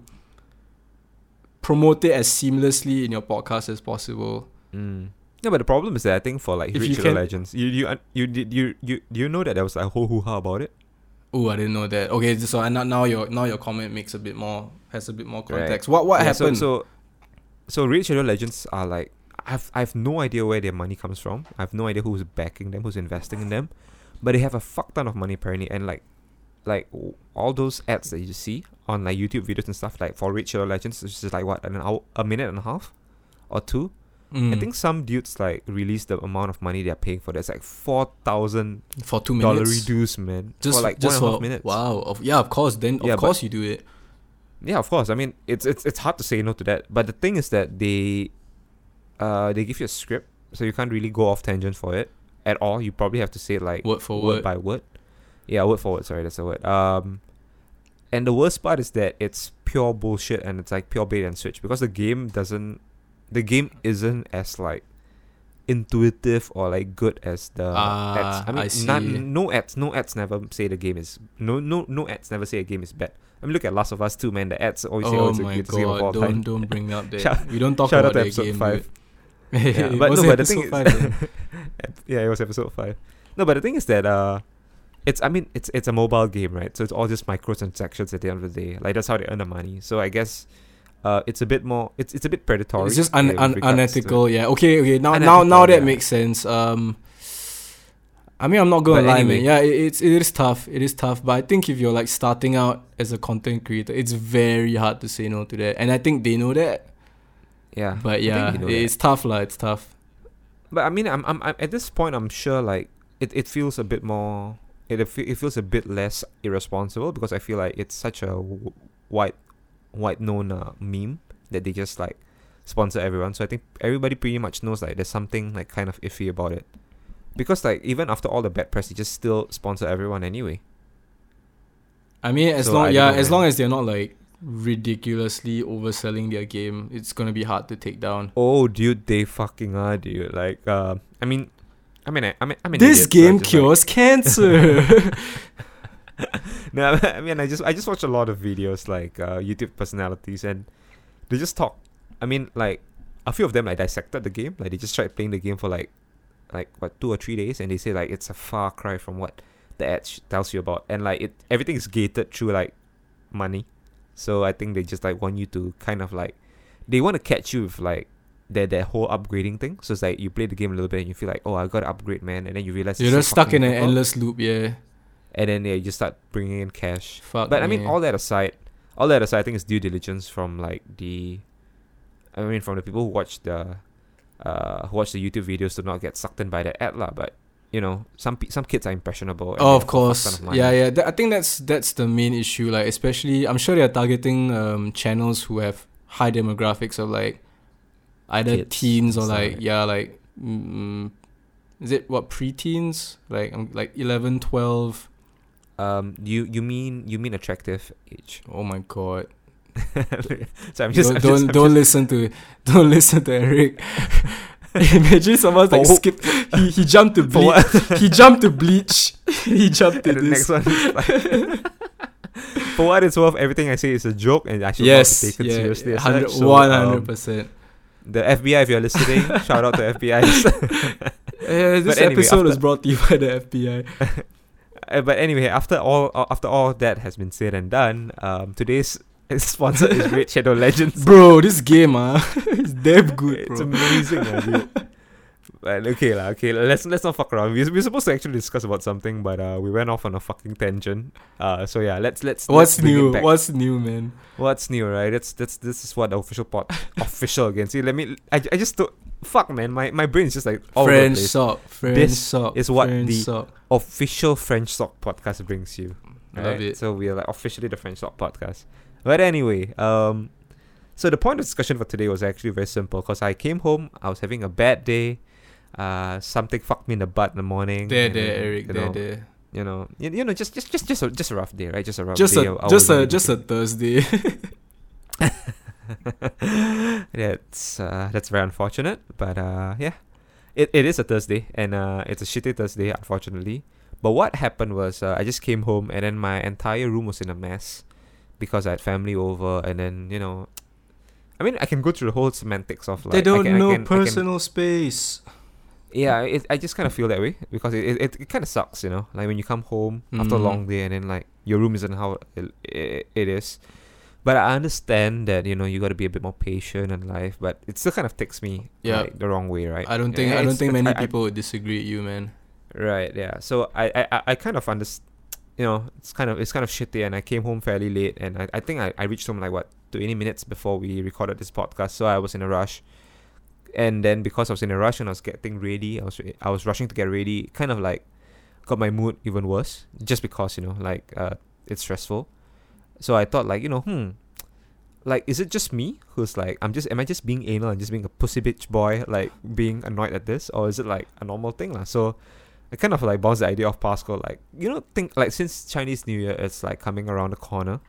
promote it as seamlessly in your podcast as possible. Mm. Yeah, but the problem is that I think for like If you can- Legends, you you you did you you do you know that there was like a whole hoo ha about it? Oh, I didn't know that. Okay, so I, now now your now your comment makes a bit more has a bit more Right. context. What what Yeah, happened? So, so, Shadow Legends are like I've I've no idea where their money comes from. I have no idea who's backing them, who's investing in them, but they have a fuck ton of money apparently, and like like all those ads that you see on like YouTube videos and stuff like for Shadow Legends, which is like what an hour, a minute and a half, or two. I Mm, think some dudes like release the amount of money they're paying for. That's like four thousand for two dollar minutes. reduce, man. Just for like just one and a for half minutes. wow. Of, yeah, of course. Then of Yeah, but- course you do it. Yeah, of course. I mean, it's it's it's hard to say no to that. But the thing is that they, uh, they give you a script, so you can't really go off tangent for it at all. You probably have to say it like Word for word word. by word. Yeah, word for word. Sorry, that's the word. Um, and the worst part is that it's pure bullshit and it's like pure bait and switch because the game doesn't, the game isn't as like intuitive or like good as the Ah, ads. I mean, I see. None, no ads, no ads never say the game is no no no ads never say a game is bad. I mean, look at Last of Us 2, man. The ads always say, oh, Oh it's the my greatest game of all god! time. Don't don't bring up *laughs* that. Shout- we don't talk shout out to episode game. five. *laughs* Yeah, It but was no, but the thing is, five then. *laughs* yeah, it was episode five. No, but the thing is that uh, it's I mean it's it's a mobile game, right? So it's all just microtransactions at the end of the day. Like that's how they earn the money. So I guess uh, it's a bit more it's it's a bit predatory. It's just un, un, unethical. Yeah. Okay. Okay. Now now Unethical, now that yeah. makes sense. Um. I mean, I'm not gonna But lie, anyway. man. Yeah, it, it's it is tough. It is tough, but I think if you're like starting out as a content creator, it's very hard to say no to that. And I think they know that. Yeah, But yeah, they know that. it's tough, lah. It's tough. But I mean, I'm, I'm, I'm at this point, I'm sure like it, it feels a bit more it it feels a bit less irresponsible because I feel like it's such a wide wide known uh, meme that they just like sponsor everyone. So I think everybody pretty much knows like there's something like kind of iffy about it. Because like even after all the bad press, they just still sponsor everyone anyway. I mean, as So, long yeah, know, as man. long as they're not like ridiculously overselling their game, it's gonna be hard to take down. Oh, dude, they fucking are, dude. Like, uh, I mean, I mean, I, I mean, I mean, This game cures *laughs* cancer. *laughs* no, I mean, I just, I just watch a lot of videos like uh, YouTube personalities, and they just talk. I mean, like, a few of them like dissected the game. Like, they just tried playing the game for like, like what two or three days, and they say like it's a far cry from what the ad sh- tells you about, and like it, everything is gated through like money. So I think they just like want you to kind of like, they want to catch you with like their their whole upgrading thing. So it's like you play the game a little bit and you feel like, oh, I got to upgrade, man, and then you realize You're just stuck in an difficult. endless loop, yeah. and then yeah, you just start bringing in cash. Fuck. But I mean, all that aside, all that aside, I think it's due diligence from like the, I mean, from the people who watch the, uh, who watch the YouTube videos to not get sucked in by the ad lah. But you know, some some kids are impressionable. and Oh, of course. of. Yeah, yeah. Th- I think that's that's the main issue. Like, especially, I'm sure they're targeting um channels who have high demographics of like either Kids teens or like like yeah, like mm, is it what preteens? Like um, like 11, 12. Um, you you mean you mean attractive age? Oh my god. *laughs* so I'm just don't I'm don't, just- don't listen to *laughs* don't listen to Eric. *laughs* Imagine someone's like skip. He he jumped to bleach. he jumped to bleach. he jumped to and the this. next one like. For what it's worth, everything I say is a joke, and I should yes, not be taken yeah, seriously. as hundred- such. So, one um, hundred percent. The FBI, if you're listening, *laughs* shout out to FBI. Uh, *laughs* this anyway, episode is brought to you by the FBI. *laughs* Uh, but anyway, after all uh, after all that has been said and done, um, today's sponsor is Raid Shadow Legends. Bro, this game, ah, is damn good, It's amazing, uh. But okay, lah. Okay, let's let's not fuck around. We we are supposed to actually discuss about something, but uh, we went off on a fucking tangent. Uh, so yeah, let's let's. What's let's new? What's new, man? What's new, right? That's that's this is what the official pod *laughs* official again. See, let me. I, I just thought, fuck, man. My my brain is just like all French sock, French This sock. is what French the- sock. Official French Sock podcast brings you. Love it. So we are like officially the French sock podcast. But anyway, um, so the point of discussion for today was actually very simple because I came home, I was having a bad day, uh, something fucked me in the butt in the morning. There, there, then, Eric. you There, know, there. You know, you, you know, just just just just a, just a rough day, right? Just a rough Just day. a, I- I just a, just a Thursday. *laughs* that's uh, that's very unfortunate, but uh, yeah, it, it is a Thursday and uh, it's a shitty Thursday, unfortunately. But what happened was uh, I just came home and then my entire room was in a mess because I had family over, and then you know, I mean, I can go through the whole semantics of like they I don't can- I know can- I can- personal space. Yeah, it, I just kind of feel that way because it it, it kind of sucks, you know. Like when you come home after a Mm. long day and then like your room isn't how it, it, it is. But I understand that you know you got to be a bit more patient in life, but it still kind of takes me Yeah. like, the wrong way, right? I don't Yeah, think I don't think many I- I- people would disagree with you, man. Right. Yeah. So I I, I- kind of understand. You know, it's kind of it's kind of shitty, and I came home fairly late, and I, I think I, I reached home like what twenty minutes before we recorded this podcast, so I was in a rush. And then because I was in a rush and I was getting ready, I was I was rushing to get ready, kind of like got my mood even worse, just because you know like uh it's stressful. So I thought like you know hmm, like is it just me who's like I'm just am I just being anal and just being a pussy bitch boy like being annoyed at this or is it like a normal thing lah? So I kind of like bounced the idea of Pascal like you know think like since Chinese New Year it's like coming around the corner,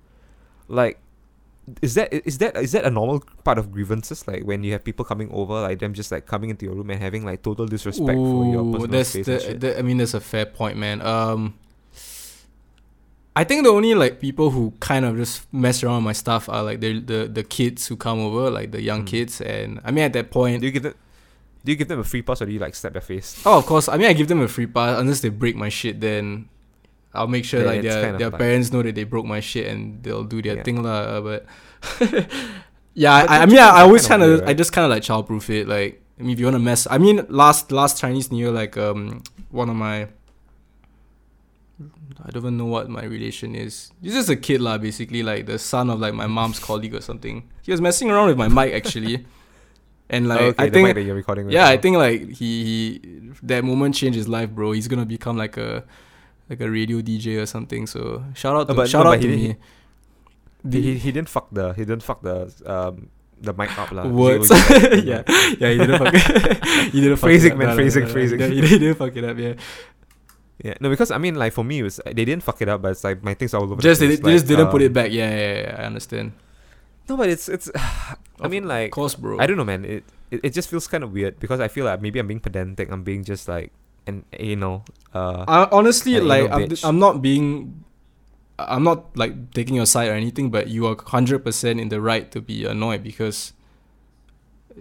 like is that is that is that a normal part of grievances like when you have people coming over like them just like coming into your room and having like total disrespect for your personal that's space and the, shit? the- I mean, that's a fair point, man. Um, I think the only like people who kind of just mess around with my stuff are like the the the kids who come over, like the young Mm. kids, and I mean at that point, do you give them do you give them a free pass or do you like slap their face? oh of course, I mean I give them a free pass unless they break my shit, then I'll make sure Yeah, like their their parents know that they broke my shit and they'll do their Yeah. thing lah. But *laughs* yeah, But I, I mean I, I always kind of weird, I just kind of like childproof it. Like I mean if you want to mess, I mean last last Chinese New Year like um one of my I don't even know what my relation is. He's just a kid lah, basically like the son of like my mom's colleague or something. He was messing around with my mic actually, *laughs* and like Oh, okay, I think mic that you're recording with yeah, I think like he, he that moment changed his life, bro. He's gonna become like a like a radio DJ or something. So shout out to Oh, but- shout no, out to me. He, he, he didn't fuck the he didn't fuck the um the mic up lah. Words. *laughs* Yeah, yeah, he didn't fuck it. *laughs* he didn't *laughs* fuck Phrasing, it up. man, No, phrasing, no, phrasing. no, He didn't, fuck it up. Yeah, Yeah, no, because I mean, like for me, it was they didn't fuck it up, but it's like my things are all over. just the place. they just like, didn't put um, it back. Yeah, yeah, yeah, I understand. No, but it's it's. *sighs* I mean, like Of course, bro. I don't know, man. It, it it just feels kind of weird because I feel like maybe I'm being pedantic. I'm being just like an anal. Uh, I, honestly, an like I'm. I'm not being, I'm not like taking your side or anything, but you are hundred percent in the right to be annoyed because,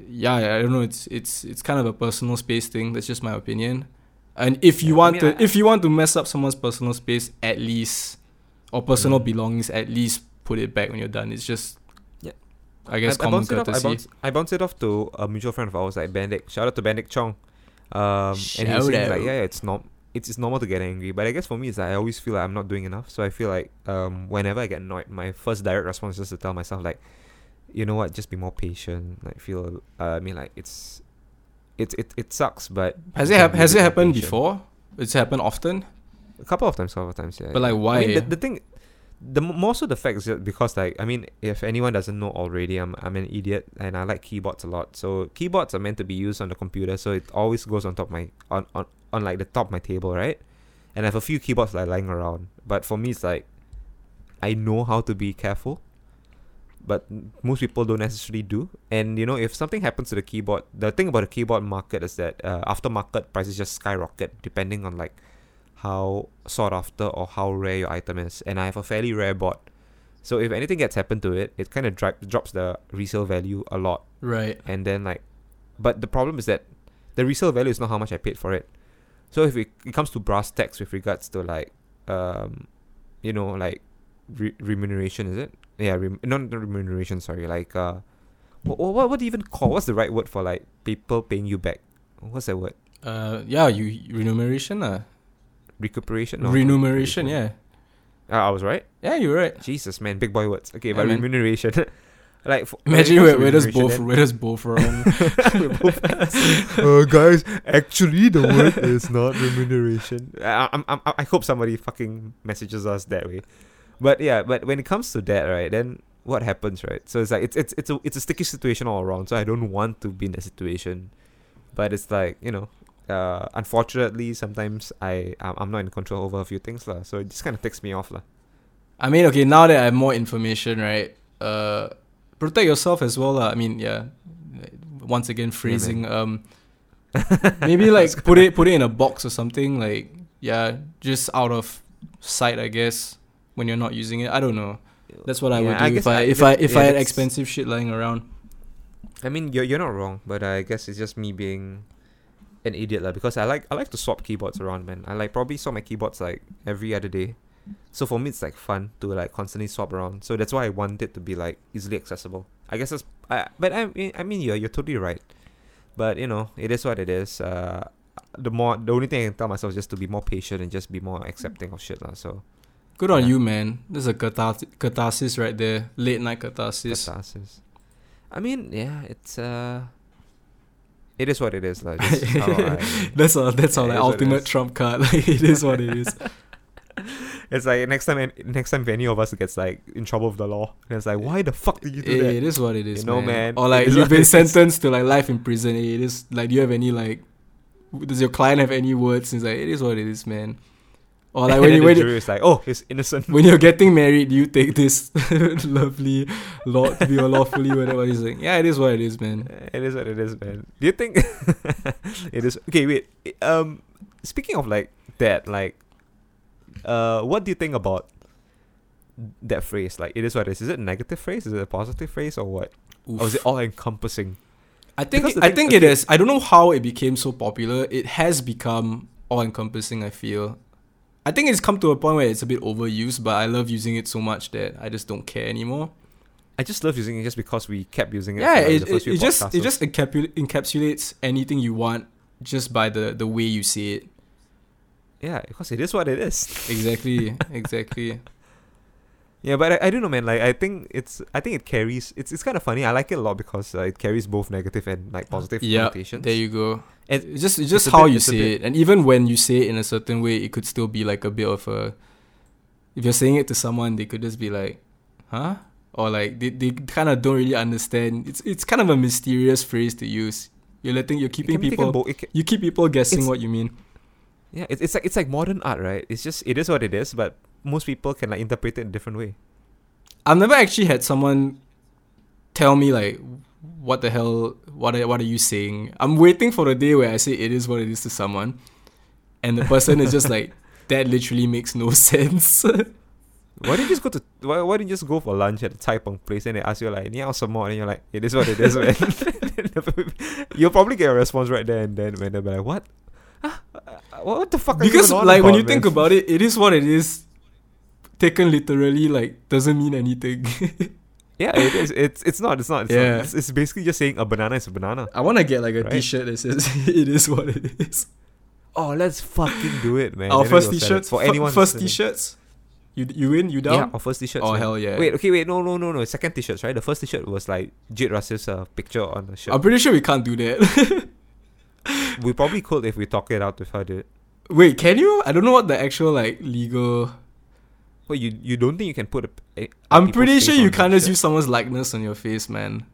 yeah, I don't know. It's it's it's kind of a personal space thing. That's just my opinion. And if you Yeah, I want mean, to, I- if you want to mess up someone's personal space, at least, or personal Mm. belongings, at least put it back when you're done. It's just, Yeah. I guess I, I common bounced it off. I bounced, I bounced it off to a mutual friend of ours, like Bendik. Shout out to Bendik Chong. Um, and he was saying like, yeah, yeah, it's not. It's, it's normal to get angry, but I guess for me, it's like I always feel like I'm not doing enough. So I feel like um, whenever I get annoyed, my first direct response is just to tell myself like, you know what, just be more patient. Like feel, uh, I mean, like it's, it it, it sucks, but Has it hap- has it happened patient. before? It's happened often. A couple of times, couple of times, yeah. But like, why? I mean, the, the thing, the m- more so the fact is because like I mean, if anyone doesn't know already, I'm I'm an idiot and I like keyboards a lot. So keyboards are meant to be used on the computer, so it always goes on top of my on on on like the top of my table, right? And I have a few keyboards like lying around. But for me, it's like I know how to be careful, but most people don't necessarily do. And you know, if something happens to the keyboard, the thing about the keyboard market is that uh, aftermarket prices just skyrocket depending on like how sought after or how rare your item is. And I have a fairly rare bot. So if anything gets happened to it, it kind of dri- drops the resale value a lot. right. And then like, but the problem is that the resale value is not how much I paid for it. So if it, it comes to brass tacks with regards to like, um, you know, like re- remuneration, is it? Yeah, rem- not remuneration. Sorry, like uh, what, what what do you even call? What's the right word for like people paying you back? What's that word? Uh, yeah, you remuneration, uh. Recuperation? No, remuneration, yeah. Ah, I was right. Yeah, you're right. Jesus, man, big boy words. Okay, Yeah, but man. remuneration, *laughs* like for, Imagine we're, comes we're just both remuneration, we're just both wrong. *laughs* *laughs* both- uh, guys, actually, the word is not remuneration. I, I'm, I'm, I hope somebody fucking messages us that way. But yeah, but when it comes to that, right, then what happens, right? So it's like it's it's it's a it's a sticky situation all around. So I don't want to be in that situation, but it's like you know. Uh, unfortunately, sometimes I I'm not in control over a few things lah. So it just kind of takes me off lah. I mean, okay, now that I have more information, right? Uh, protect yourself as well, lah. I mean, yeah. Once again, phrasing. um, *laughs* maybe like put it put it in a box or something. Like yeah, just out of sight, I guess. When you're not using it, I don't know. That's what I Yeah, would I do if I I- if I if yeah, I had expensive shit lying around. I mean, you're you're not wrong, but I guess it's just me being an idiot lah. Because I like I like to swap keyboards around, man. I like probably swap my keyboards like every other day. So for me, it's like fun to like constantly swap around. So that's why I want it to be like easily accessible. I guess that's. I, but I mean, I mean, you're you're totally right. But you know, it is what it is. Uh, the more the only thing I can tell myself is just to be more patient and just be more accepting of shit lah. So Good on Yeah. you, man. This is a catharsis, catharsis right there. Late night catharsis. catharsis. I mean, yeah, it's uh, it is what it is lah. *laughs* I, That's all. That's all. It Like is what it ultimate trump card. *laughs* Like it is what it is. *laughs* It's like next time, next time, if any of us gets like in trouble with the law, and it's like, why the fuck did you do Eh, that? it is what it is, You know, man. man. Or like you've been sentenced to like life in prison. It is like, do you have any like? Does your client have any words? It's like it is what it is, man. Or like *laughs* when you when, you- jury is like, oh, he's innocent. when you're *laughs* getting married, you take this *laughs* lovely law to be lawfully whatever? He's like, yeah, it is what it is, man. It is what it is, man. Do you think it is? Okay, wait. Um, speaking of like that, like, uh, what do you think about that phrase? Like, it is what it is. Is it a negative phrase? Is it a positive phrase, or what? Or is it all encompassing? I think the I think it okay. is. I don't know how it became so popular. It has become all encompassing. I feel. I think it's come to a point where it's a bit overused, but I love using it so much that I just don't care anymore. I just love using it just because we kept using it. Yeah, for, like, it, the it, it just it just encapsulates anything you want just by the the way you say it. yeah, because it is what it is. Exactly, *laughs* exactly. Yeah, but I, I don't know, man. Like I think it's I think it carries. It's it's kind of funny. I like it a lot because uh, it carries both negative and like positive Yeah, connotations. There you go. And It's just it's just it's how bit- you say bit- it, and even when you say it in a certain way, it could still be like a bit of a. If you're saying it to someone, they could just be like, "Huh," or like they, they kind of don't really understand. It's it's kind of a mysterious phrase to use. You're letting you're keeping can be taken people bo- it ca- you keep people guessing what you mean. yeah, it's, it's like it's like modern art, right? It's just it is what it is, but most people can like interpret it in a different way. I've never actually had someone tell me like, "What the hell? What are, what are you saying?" I'm waiting for the day where I say it is what it is to someone, and the person is just like, *laughs* "That literally makes no *laughs* sense." Why don't you just go to why, why don't you just go for lunch at the Chai Peng place and they ask you like, "Ni some more?" and you're like, "It is what it is, man." *laughs* You'll probably get a response right there and then when they'll be like, "What? What the fuck?" because like when about, you think about it, it is what it is. Taken literally, like doesn't mean anything. *laughs* yeah, it is. It's it's not. It's not. It's, Yeah. not. It's, it's basically just saying a banana is a banana. I want to get like a Right. shirt that says *laughs* "It is what it is." Oh, let's fucking do it, man. Our Then first it t-shirts for anyone. First t-shirts. You you win. You down? Yeah, our first t-shirts. oh man. hell yeah! Wait, okay, wait, no, no, no, no. Second t-shirts, right? The first t-shirt was like Jade Rasif's uh, picture on the shirt. I'm pretty sure we can't do that. *laughs* we probably could if we talk it out with her, dude. Wait, can you? I don't know what the actual like legal. Well, you you don't think you can put a? a I'm pretty sure you can't just use someone's likeness on your face, man.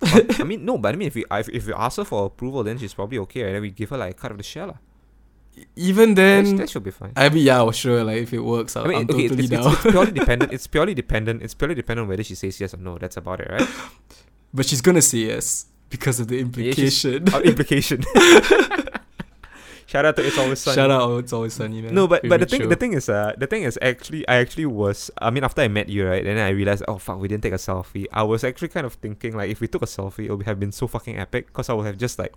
But, I *laughs* mean, no, but I mean, if we if, if we ask her for approval, then she's probably okay, right? Then we give her like a cut of the shell. Even then, that should be fine. I mean, yeah, well, sure. Like if it works, I'll, I mean, I'm okay, totally it's, down. it's, it's purely dependent. *laughs* It's purely dependent. It's purely dependent on whether she says yes or no. That's about it, right? but she's gonna say yes because of the Yeah, implication. Uh, implication. *laughs* Shout out to It's Always Sunny. Shout out, oh, it's always sunny, man. No, but but the thing show. the thing is uh the thing is actually I actually was I mean after I met you right then I realized oh fuck we didn't take a selfie I was actually kind of thinking like if we took a selfie it would have been so fucking epic because I would have just like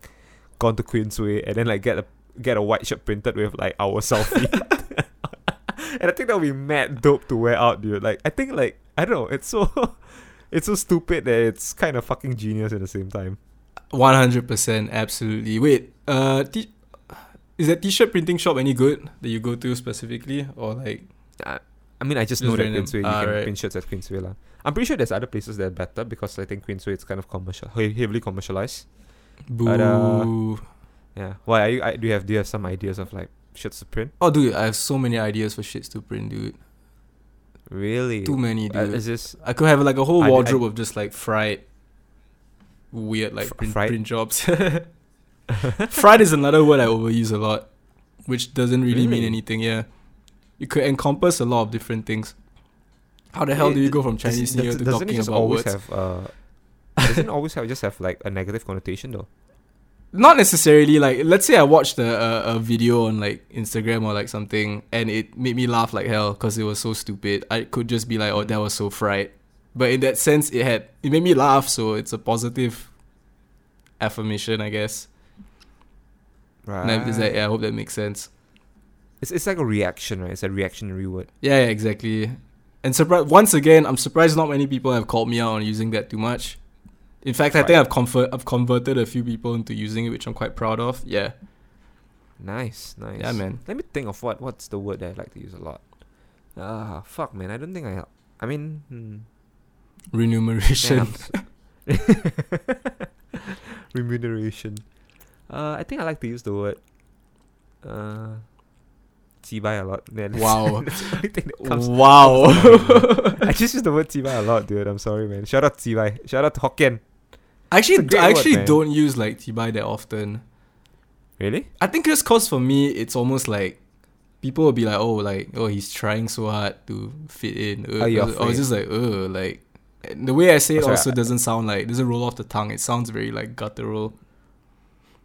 gone to Queensway and then like get a get a white shirt printed with like our *laughs* selfie *laughs* and I think that would be mad dope to wear out dude like I think like I don't know it's so *laughs* it's so stupid that it's kind of fucking genius at the same time One hundred percent, absolutely. Wait, uh, t- is that t-shirt printing shop any good that you go to specifically, or like? I, I mean I just, Just know that. Queensway you Ah, can right. print shirts at Queensway lah. I'm pretty sure there's other places that are better because I think Queensway it's kind of commercial heavily commercialized Boo. But, uh, Yeah. Why are you? I, do you have do you have some ideas of like shirts to print? oh, dude, I have so many ideas for shits to print, dude. Really? Too many, Uh, dude. is this? I could have like a whole I- I- wardrobe of just like fried, weird like print, fried? print jobs. *laughs* *laughs* fried is another word I overuse a lot, which doesn't really, mean anything. Yeah, it could encompass a lot of different things. How the hell do you go from Chinese Does- New Year to it talking about always words? have uh? doesn't always have just have like a negative connotation though? Not necessarily. Like, let's say I watched a, a, a video on like Instagram or like something, and it made me laugh like hell because it was so stupid. I could just be like, "Oh, that was so fried," but in that sense, it had it made me laugh, so it's a positive affirmation, I guess. Right. And is yeah, I hope that makes sense. It's it's like a reaction, right? It's a reactionary word. Yeah, yeah exactly. And surpri- once again, I'm surprised not many people have called me out on using that too much. In fact, I think I've convert I've converted a few people into using it, which I'm quite proud of. Yeah, Nice, nice. yeah, man. Let me think of what what's the word that I like to use a lot. Ah, fuck, man. I don't think I. I mean, hmm. Remuneration. *laughs* Remuneration. Uh, I think I like to use the word. Uh, Chibai a lot. Yeah, that's- *laughs* Wow. *laughs* that's the only thing that comes. wow. *laughs* I just use the word Chibai a lot, dude. I'm sorry, man. Shout out Chibai. Shout out to Hokkien. actually, I actually don't use like Chibai that often. Really? I think just cause for me, it's almost like people will be like, oh, like oh, he's trying so hard to fit in. Uh, or afraid. just like, oh, like the way I say it Oh, sorry, also I- doesn't sound like doesn't roll off the tongue. It sounds very like guttural.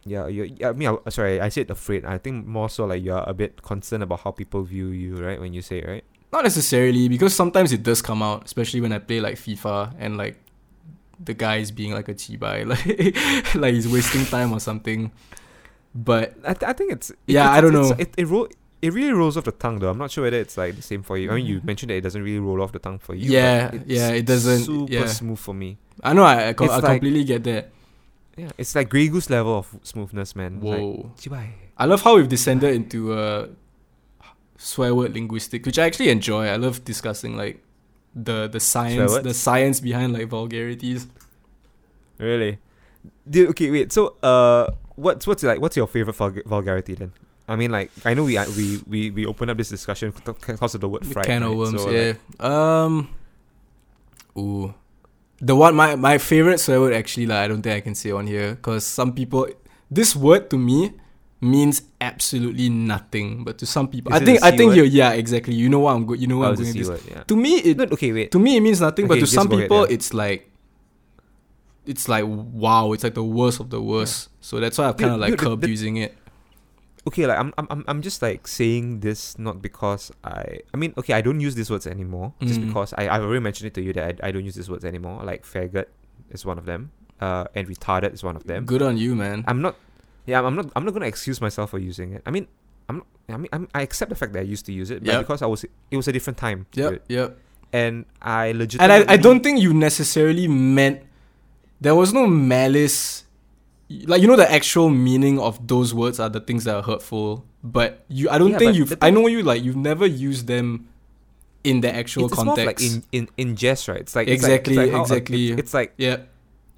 Yeah, you. I mean, I, sorry, I said afraid. I think more so like you're a bit concerned about how people view you, right? When you say it, right? Not necessarily because sometimes it does come out, especially when I play like FIFA and like the guy's being like a chibai, *laughs* like like he's wasting time or something. But I, th- I think it's. it- Yeah, it's- I don't it's- know. It it, roll, it really rolls off the tongue though. I'm not sure whether it's like the same for you. I mean, you Mhm. mentioned that it doesn't really roll off the tongue for you. Yeah, yeah, it doesn't- Super yeah. smooth for me. I know I I, co- I like- completely get that. Yeah, it's like Grey Goose level of smoothness, man. Whoa. chibai. I love how we've descended into uh, swear word linguistics, which I actually enjoy. I love discussing like the the science the science behind like vulgarities. Really? Dude, okay, wait. So, uh, what's what's like what's your favorite vulg- vulgarity then? I mean, like I know we uh, we we we opened up this discussion because of the word The fright. can of worms, So, yeah. like, um, ooh, the one my my favorite swear word actually like I don't think I can say on here because some people this word to me means absolutely nothing, but to some people Is I think I think you yeah exactly you know what I'm go- you know what oh, I'm going this. word, yeah. To me it No, okay, wait. to me it means nothing, but to some ahead, people yeah. it's like it's like wow, it's like the worst of the worst. So that's why I've kind of like dude, curbed the- using it. Okay like I'm, I'm I'm- I'm just like saying this not because I I mean okay I don't use these words anymore just Mm. because I I've already mentioned it to you that I, I don't use these words anymore like faggot is one of them uh and retarded is one of them Good on you, man. I'm not yeah I'm not I'm not gonna excuse myself for using it I mean I'm not, I mean I'm, I accept the fact that I used to use it but Yep. because I was it was a different time Yep, yep. and I legit. And I, I don't think you necessarily meant there was no malice like you know the actual meaning of those words are the things that are hurtful but you i don't Yeah, think you've i know you like you've never used them in the actual it's, it's more of like in, in in jest right? It's like Exactly, it's like, it's like how- uh, exactly. it's, it's like yeah.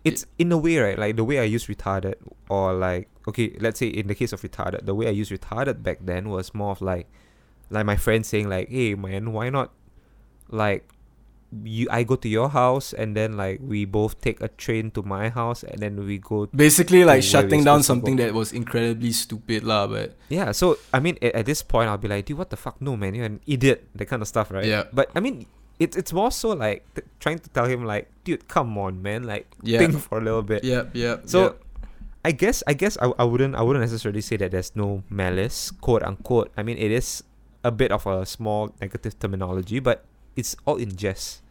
it's in a way right? Like the way i use retarded or like okay let's say in the case of retarded the way i used retarded back then was more of like like my friend saying like hey man why not like you i go to your house and then like we both take a train to my house and then we go basically like shutting down supposed to go. something that was incredibly stupid lah but yeah so i mean at, at this point i'll be like dude what the fuck no man you're an idiot that kind of stuff right Yeah. but i mean it's it's more so like trying to tell him like dude come on man like yeah think for a little bit yep yep So yep. I guess I guess I, I wouldn't I wouldn't necessarily say that there's no malice, quote unquote. I mean it is a bit of a small negative terminology, but it's all in jest.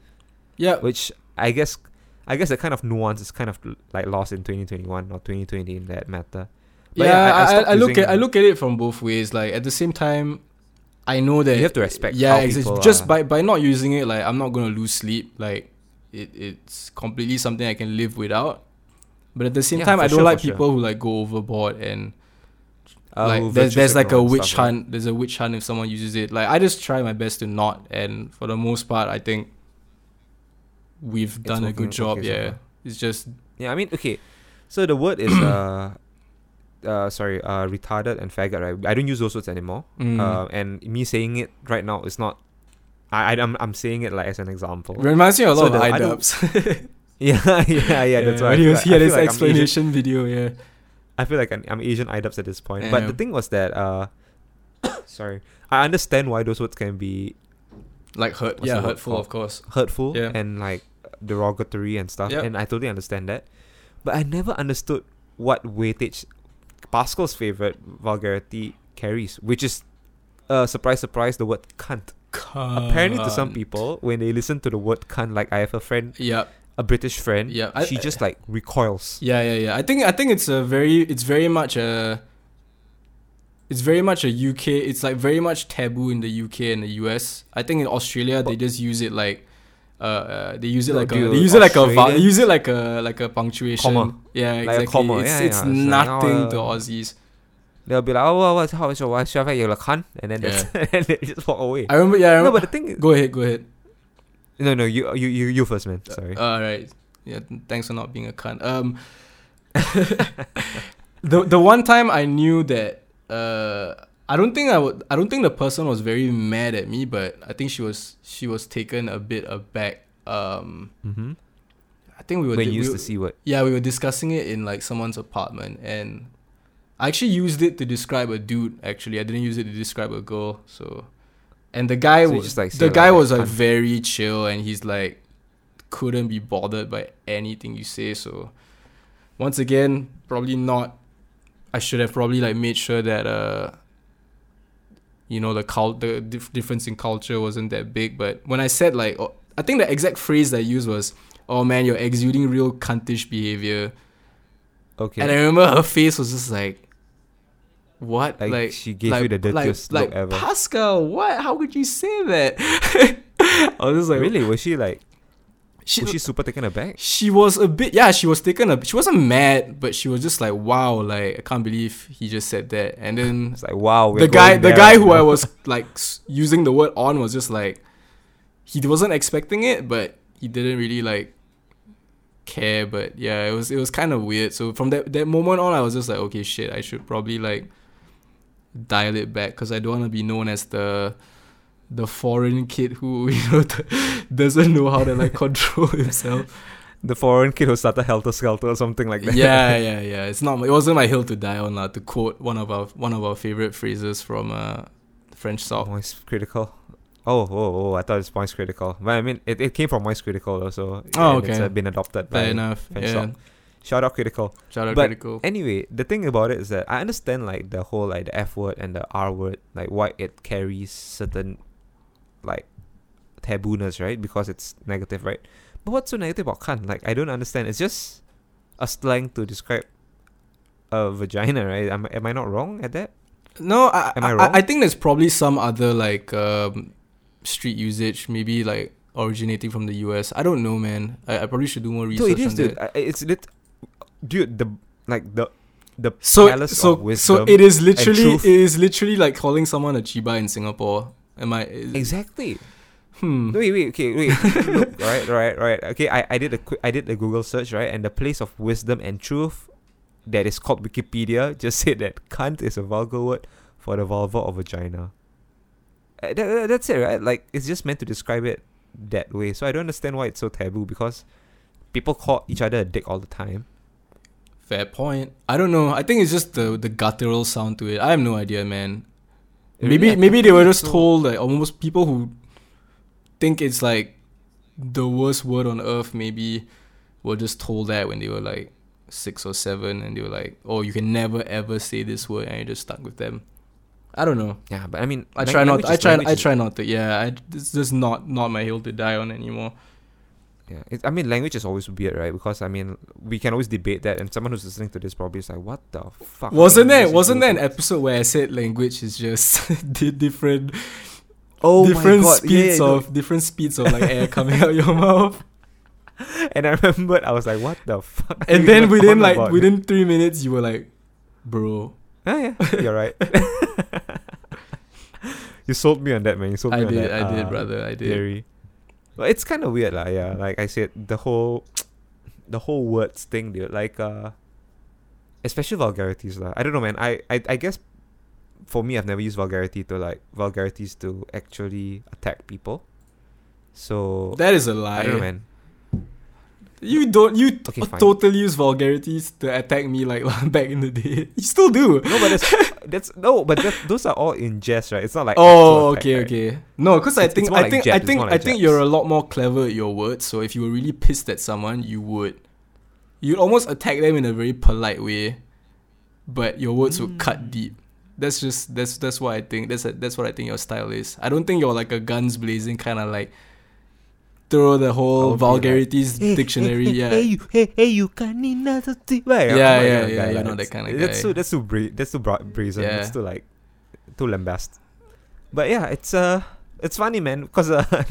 Yeah Which I guess I guess the kind of nuance is kind of like lost in 2021 or 2020 in that matter. But yeah, yeah, I- I I, look at I look at it from both ways. Like at the same time, I know that You have to respect Yeah, exactly. people Just are. by by not using it, like I'm not gonna lose sleep. Like it, it's completely something I can live without. But at the same Yeah, time, I don't sure, like for sure. people who like go overboard and Uh, like there's there's like a witch hunt. There's a witch hunt if someone uses it. Like I just try my best to not, and for the most part, I think we've done a good job. okay yeah, far. it's just Yeah, I mean okay. So the word is *coughs* uh uh sorry, uh retarded and faggot, right? I don't use those words anymore. mm. Uh, and me saying it right now is not. I, I am I'm saying it like as an example. reminds me a lot so of the- iDubbbz. *laughs* *laughs* Yeah, yeah, *laughs* yeah. That's why. He was like- he had his like explanation video. Yeah. I feel like I'm, I'm Asian iDubbbz at this point. But the thing was that uh, *coughs* sorry, I understand why those words can be like hurt yeah hurtful of course hurtful Yeah. and like derogatory and stuff, Yep. and I totally understand that. But I never understood what weightage Pascal's favorite vulgarity carries, which is, uh, surprise, surprise, the word cunt. cunt. Apparently, to some people, when they listen to the word cunt, like I have a friend, yeah a British friend, Yeah, I- she just like recoils. yeah yeah yeah i think i think it's a very it's very much a it's very much a uk it's like very much taboo in the uk and the us i think in australia they just use it like uh, uh they use it like a they use it like a they use it like a like a punctuation Comma. yeah Like a exactly comma, it's, yeah, it's yeah, like, nothing oh, to uh, aussies They'll be like, oh, well, what's how is your your you're like cunt, and then that's, *laughs* and they just walk away. i remember yeah I remember, no, but the thing is, go ahead go ahead no, no, you, you, you, you first, man. Sorry. All right. Yeah. Thanks for not being a cunt. Um, *laughs* the the one time I knew that uh, I don't think I would. I don't think the person was very mad at me, but I think she was. She was taken a bit aback. Um, mm-hmm. I think we were. When di- we used were- the c word. yeah, we were discussing it in like someone's apartment, and I actually used it to describe a dude. Actually, I didn't use it to describe a girl. So, and the guy So was just, like, the guy like, was like very chill, and he's like couldn't be bothered by anything you say. So, once again, probably not. I should have probably like made sure that uh. You know the cult, the dif- difference in culture wasn't that big, but when I said like, oh, I think the exact phrase that I used was, "Oh man, you're exuding real cuntish behavior." Okay. And I remember her face was just like, "What?" like, Like, she gave like, you the like, dirtiest like look ever. Pascal, what? How could you say that? *laughs* I was just like, really? Was she like? She, was she super taken aback? she was a bit, yeah. She was taken a. She wasn't mad, but she was just like, "Wow!" Like, I can't believe he just said that. And then *laughs* It's like wow. The guy, the guy who I was *laughs* like using the word on was just like, he wasn't expecting it, but he didn't really like care. But yeah, it was it was kind of weird. So from that that moment on, I was just like, okay, shit, I should probably like dial it back because I don't want to be known as the the foreign kid who *laughs* you know doesn't know how to like control *laughs* himself. The foreign kid who started helter skelter or something like that. Yeah, *laughs* yeah, yeah. It's not. It wasn't my hill to die on. Uh, to quote one of our one of our favorite phrases from uh, French song. Moist critical. Oh, oh, oh! I thought it's Moist critical, but I mean, it, it came from Moist critical also. Oh, and It's uh, been adopted by enough. French yeah. song. Shout out critical. Shout out But critical. Anyway, the thing about it is that I understand like the whole like the F word and the R word, like why it carries certain like tabooness, right? Because it's negative, right? But what's so negative about cunt? Like I don't understand. It's just a slang to describe a vagina, right? Am, am I not wrong at that? No, I, Am I wrong? I think there's probably some other like um, street usage, maybe like originating from the US. I don't know, man. I, I probably should do more research Dude, it is, on dude. that. It's lit. Dude, the like the the So palace so so it is literally it is literally like calling someone a chibai in Singapore. Am I? Exactly. Hmm. Wait, wait, okay, wait. *laughs* Look, right, right, right. Okay, I, I did a quick, I did a Google search, right, and the place of wisdom and truth that is called Wikipedia *laughs* just said that cunt is a vulgar word for the vulva or vagina. Uh, that- that- that's it, right? Like it's just meant to describe it that way. So I don't understand why it's so taboo because people call each other a dick all the time. Fair point. I don't know. I think it's just the the guttural sound to it. I have no idea, man. Maybe Really, maybe they were just so- told like almost people who think it's like the worst word on earth. Maybe were just told that when they were like six or seven, and they were like, "Oh, you can never ever say this word," and you just stuck with them. I don't know. Yeah, but I mean, I try not. I try. I try not to. Yeah, I, it's just not not my hill to die on anymore. Yeah, it, I mean, language is always weird, right? Because I mean, we can always debate that, and someone who's listening to this probably is like, "What the fuck?" Wasn't there? Wasn't there an episode where I said language is just *laughs* different Oh different my god! speeds yeah, yeah, no. of different speeds of like air coming out your *laughs* mouth. And I remembered, I was like, "What the fuck?" And *laughs* then within like about? within three minutes, you were like, "Bro, Ah, yeah, you're right. you sold me on that, man. You sold me I on did, that. I did, uh, brother, I did." Theory. But it's kind of weird, lah. Yeah, like I said, the whole, *tsk* the whole words thing, dude. Like, uh, especially vulgarities, lah. I don't know, man. I, I, I guess, for me, I've never used vulgarity to like vulgarities to actually attack people. So That is a lie. I don't know, man. You don't. You Okay, fine. totally use vulgarities to attack me like *laughs* back in the day. You still do. No, but that's *laughs* that's no, but that, those are all in jest, right? It's not like Oh, actual attack, okay, right? okay. No, because I think I think I think more I think you're a lot more clever at your words. So if you were really pissed at someone, you would you'd almost attack them in a very polite way, but your words would Mm. cut deep. That's just that's that's what I think. That's a, that's what I think your style is. I don't think you're like a guns blazing kind of like throw the whole be like, vulgarities dictionary. Hey, yeah. hey, you, hey, hey, you nothing. Right, Yeah, I'm yeah, that yeah, guy, like, not that kinda That's guy. too, that's too, bra- that's too bra- brazen. Yeah. That's too like, too lambast. But yeah, it's uh, it's funny, man, because uh, *laughs*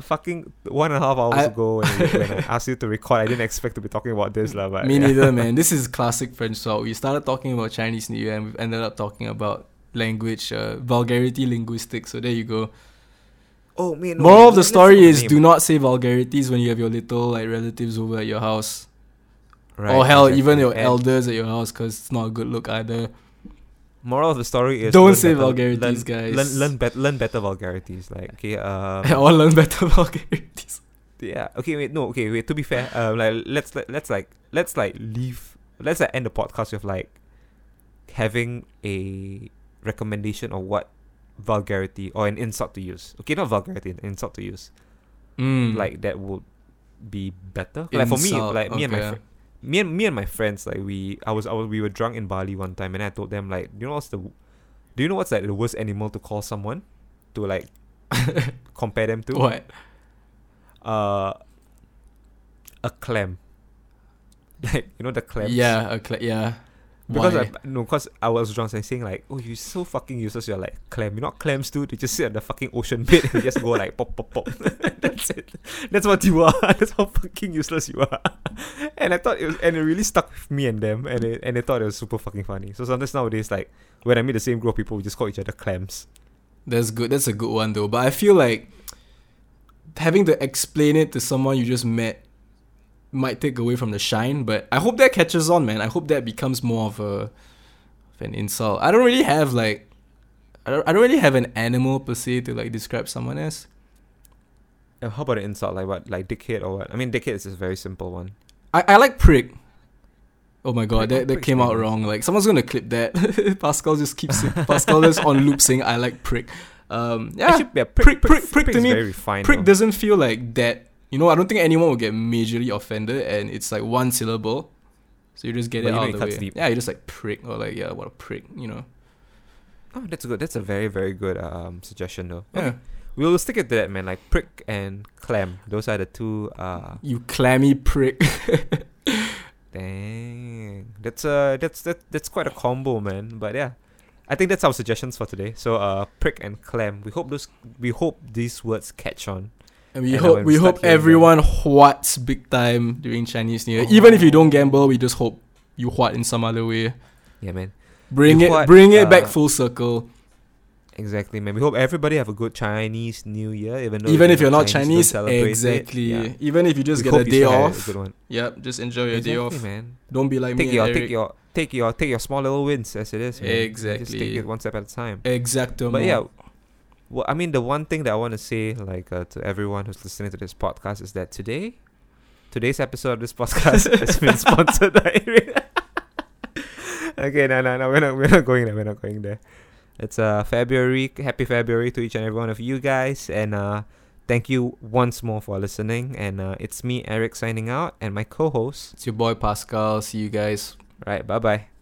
fucking one and a half hours I- ago when, we, when I *laughs* asked you to record, I didn't expect to be talking about this, lah. But Me yeah. neither, man. *laughs* This is classic French talk. We started talking about Chinese New Year and we ended up talking about language, uh, vulgarity linguistics. So there you go. Oh man. no, Moral man, of the story is name. do not say vulgarities when you have your little like relatives over at your house. Right, or hell, even your And elders at your house because it's not a good look either. Moral of the story is Don't say better- vulgarities, learn, guys. Learn learn, bet- learn better vulgarities. Like okay, *laughs* um, or learn better *laughs* vulgarities. yeah. Okay, wait, no, okay, wait. To be fair, um, like let's let, let's like let's like leave. Let's like end the podcast with like having a recommendation of what vulgarity or an insult to use. Okay, not vulgarity, an insult to use. Mm. Like that would be better. Like for me, Insult, like me and my okay. me and me and my friends, like we, I was, I was, we were drunk in Bali one time, and I told them like, you know what's the, do you know what's like the worst animal to call someone, to like *laughs* compare them to? what? Uh, a clam. *laughs* Like you know the clam. Yeah, a cla- yeah. Because Why? I, no, because I was drunk and saying like, oh, you're so fucking useless. You're like clam. You're not clams, dude. You just sit on the fucking ocean bed and just go like pop, pop, pop. *laughs* That's it. That's what you are. *laughs* That's how fucking useless you are. *laughs* and I thought it was, and it really stuck with me and them, and they, and they thought it was super fucking funny. So sometimes nowadays, like when I meet the same group of people, we just call each other clams. That's good. That's a good one though. But I feel like having to explain it to someone you just met might take away from the shine. But I hope that catches on, man. I hope that becomes more of a of an insult. I don't really have like I don't I don't really have an animal per se to like describe someone as. Uh, how about an insult like what, like dickhead or what? I mean, dickhead is a very simple one. I, I like prick. Oh my god, Prick- that, oh, that came out wrong. Like someone's gonna clip that. *laughs* Pascal just keeps Pascal just on loop saying I like prick. Um yeah, Actually, yeah, prick- prick- prick to me- Very refined. prick though. doesn't feel like that. You know, I don't think anyone will get majorly offended and it's like one syllable. So you just get But it out of the way. deep. Yeah, you just like prick or like yeah, what a prick, you know. Oh, that's good. That's a very, very good um suggestion though. Yeah. Okay. We'll stick it to that, man. Like prick and clam. Those are the two. Uh, You clammy prick. *laughs* dang. That's uh, that's that, that's quite a combo, man. But yeah, I think that's our suggestions for today. So uh, prick and clam. We hope those. We hope these words catch on. And we And hope we hope start hearing them- everyone whats big time during Chinese New Year. Even if you don't gamble, we just hope you what in some other way. Yeah, man. Bring You it what, bring it back uh, full circle. Exactly, man. We hope everybody have a good Chinese New Year, even though Even if you're not don't Chinese, exactly. Yeah. Even if you just We get a day off. A good one. Yep, just enjoy your day off. man. Don't be like Take me your, take your, take your, take your small little wins as it is. Man. Just take it one step at a time. Exacto. But yeah, well, I mean, the one thing that I want to say, like, uh, to everyone who's listening to this podcast, is that today, today's episode of this podcast *laughs* has been sponsored by. *laughs* okay, no, no, no, we're not, we're not going there. We're not going there. It's uh February. Happy February to each and every one of you guys, and uh, thank you once more for listening. And uh, it's me, Eric, signing out, and my co-host. It's your boy Pascal. See you guys. Right, bye bye.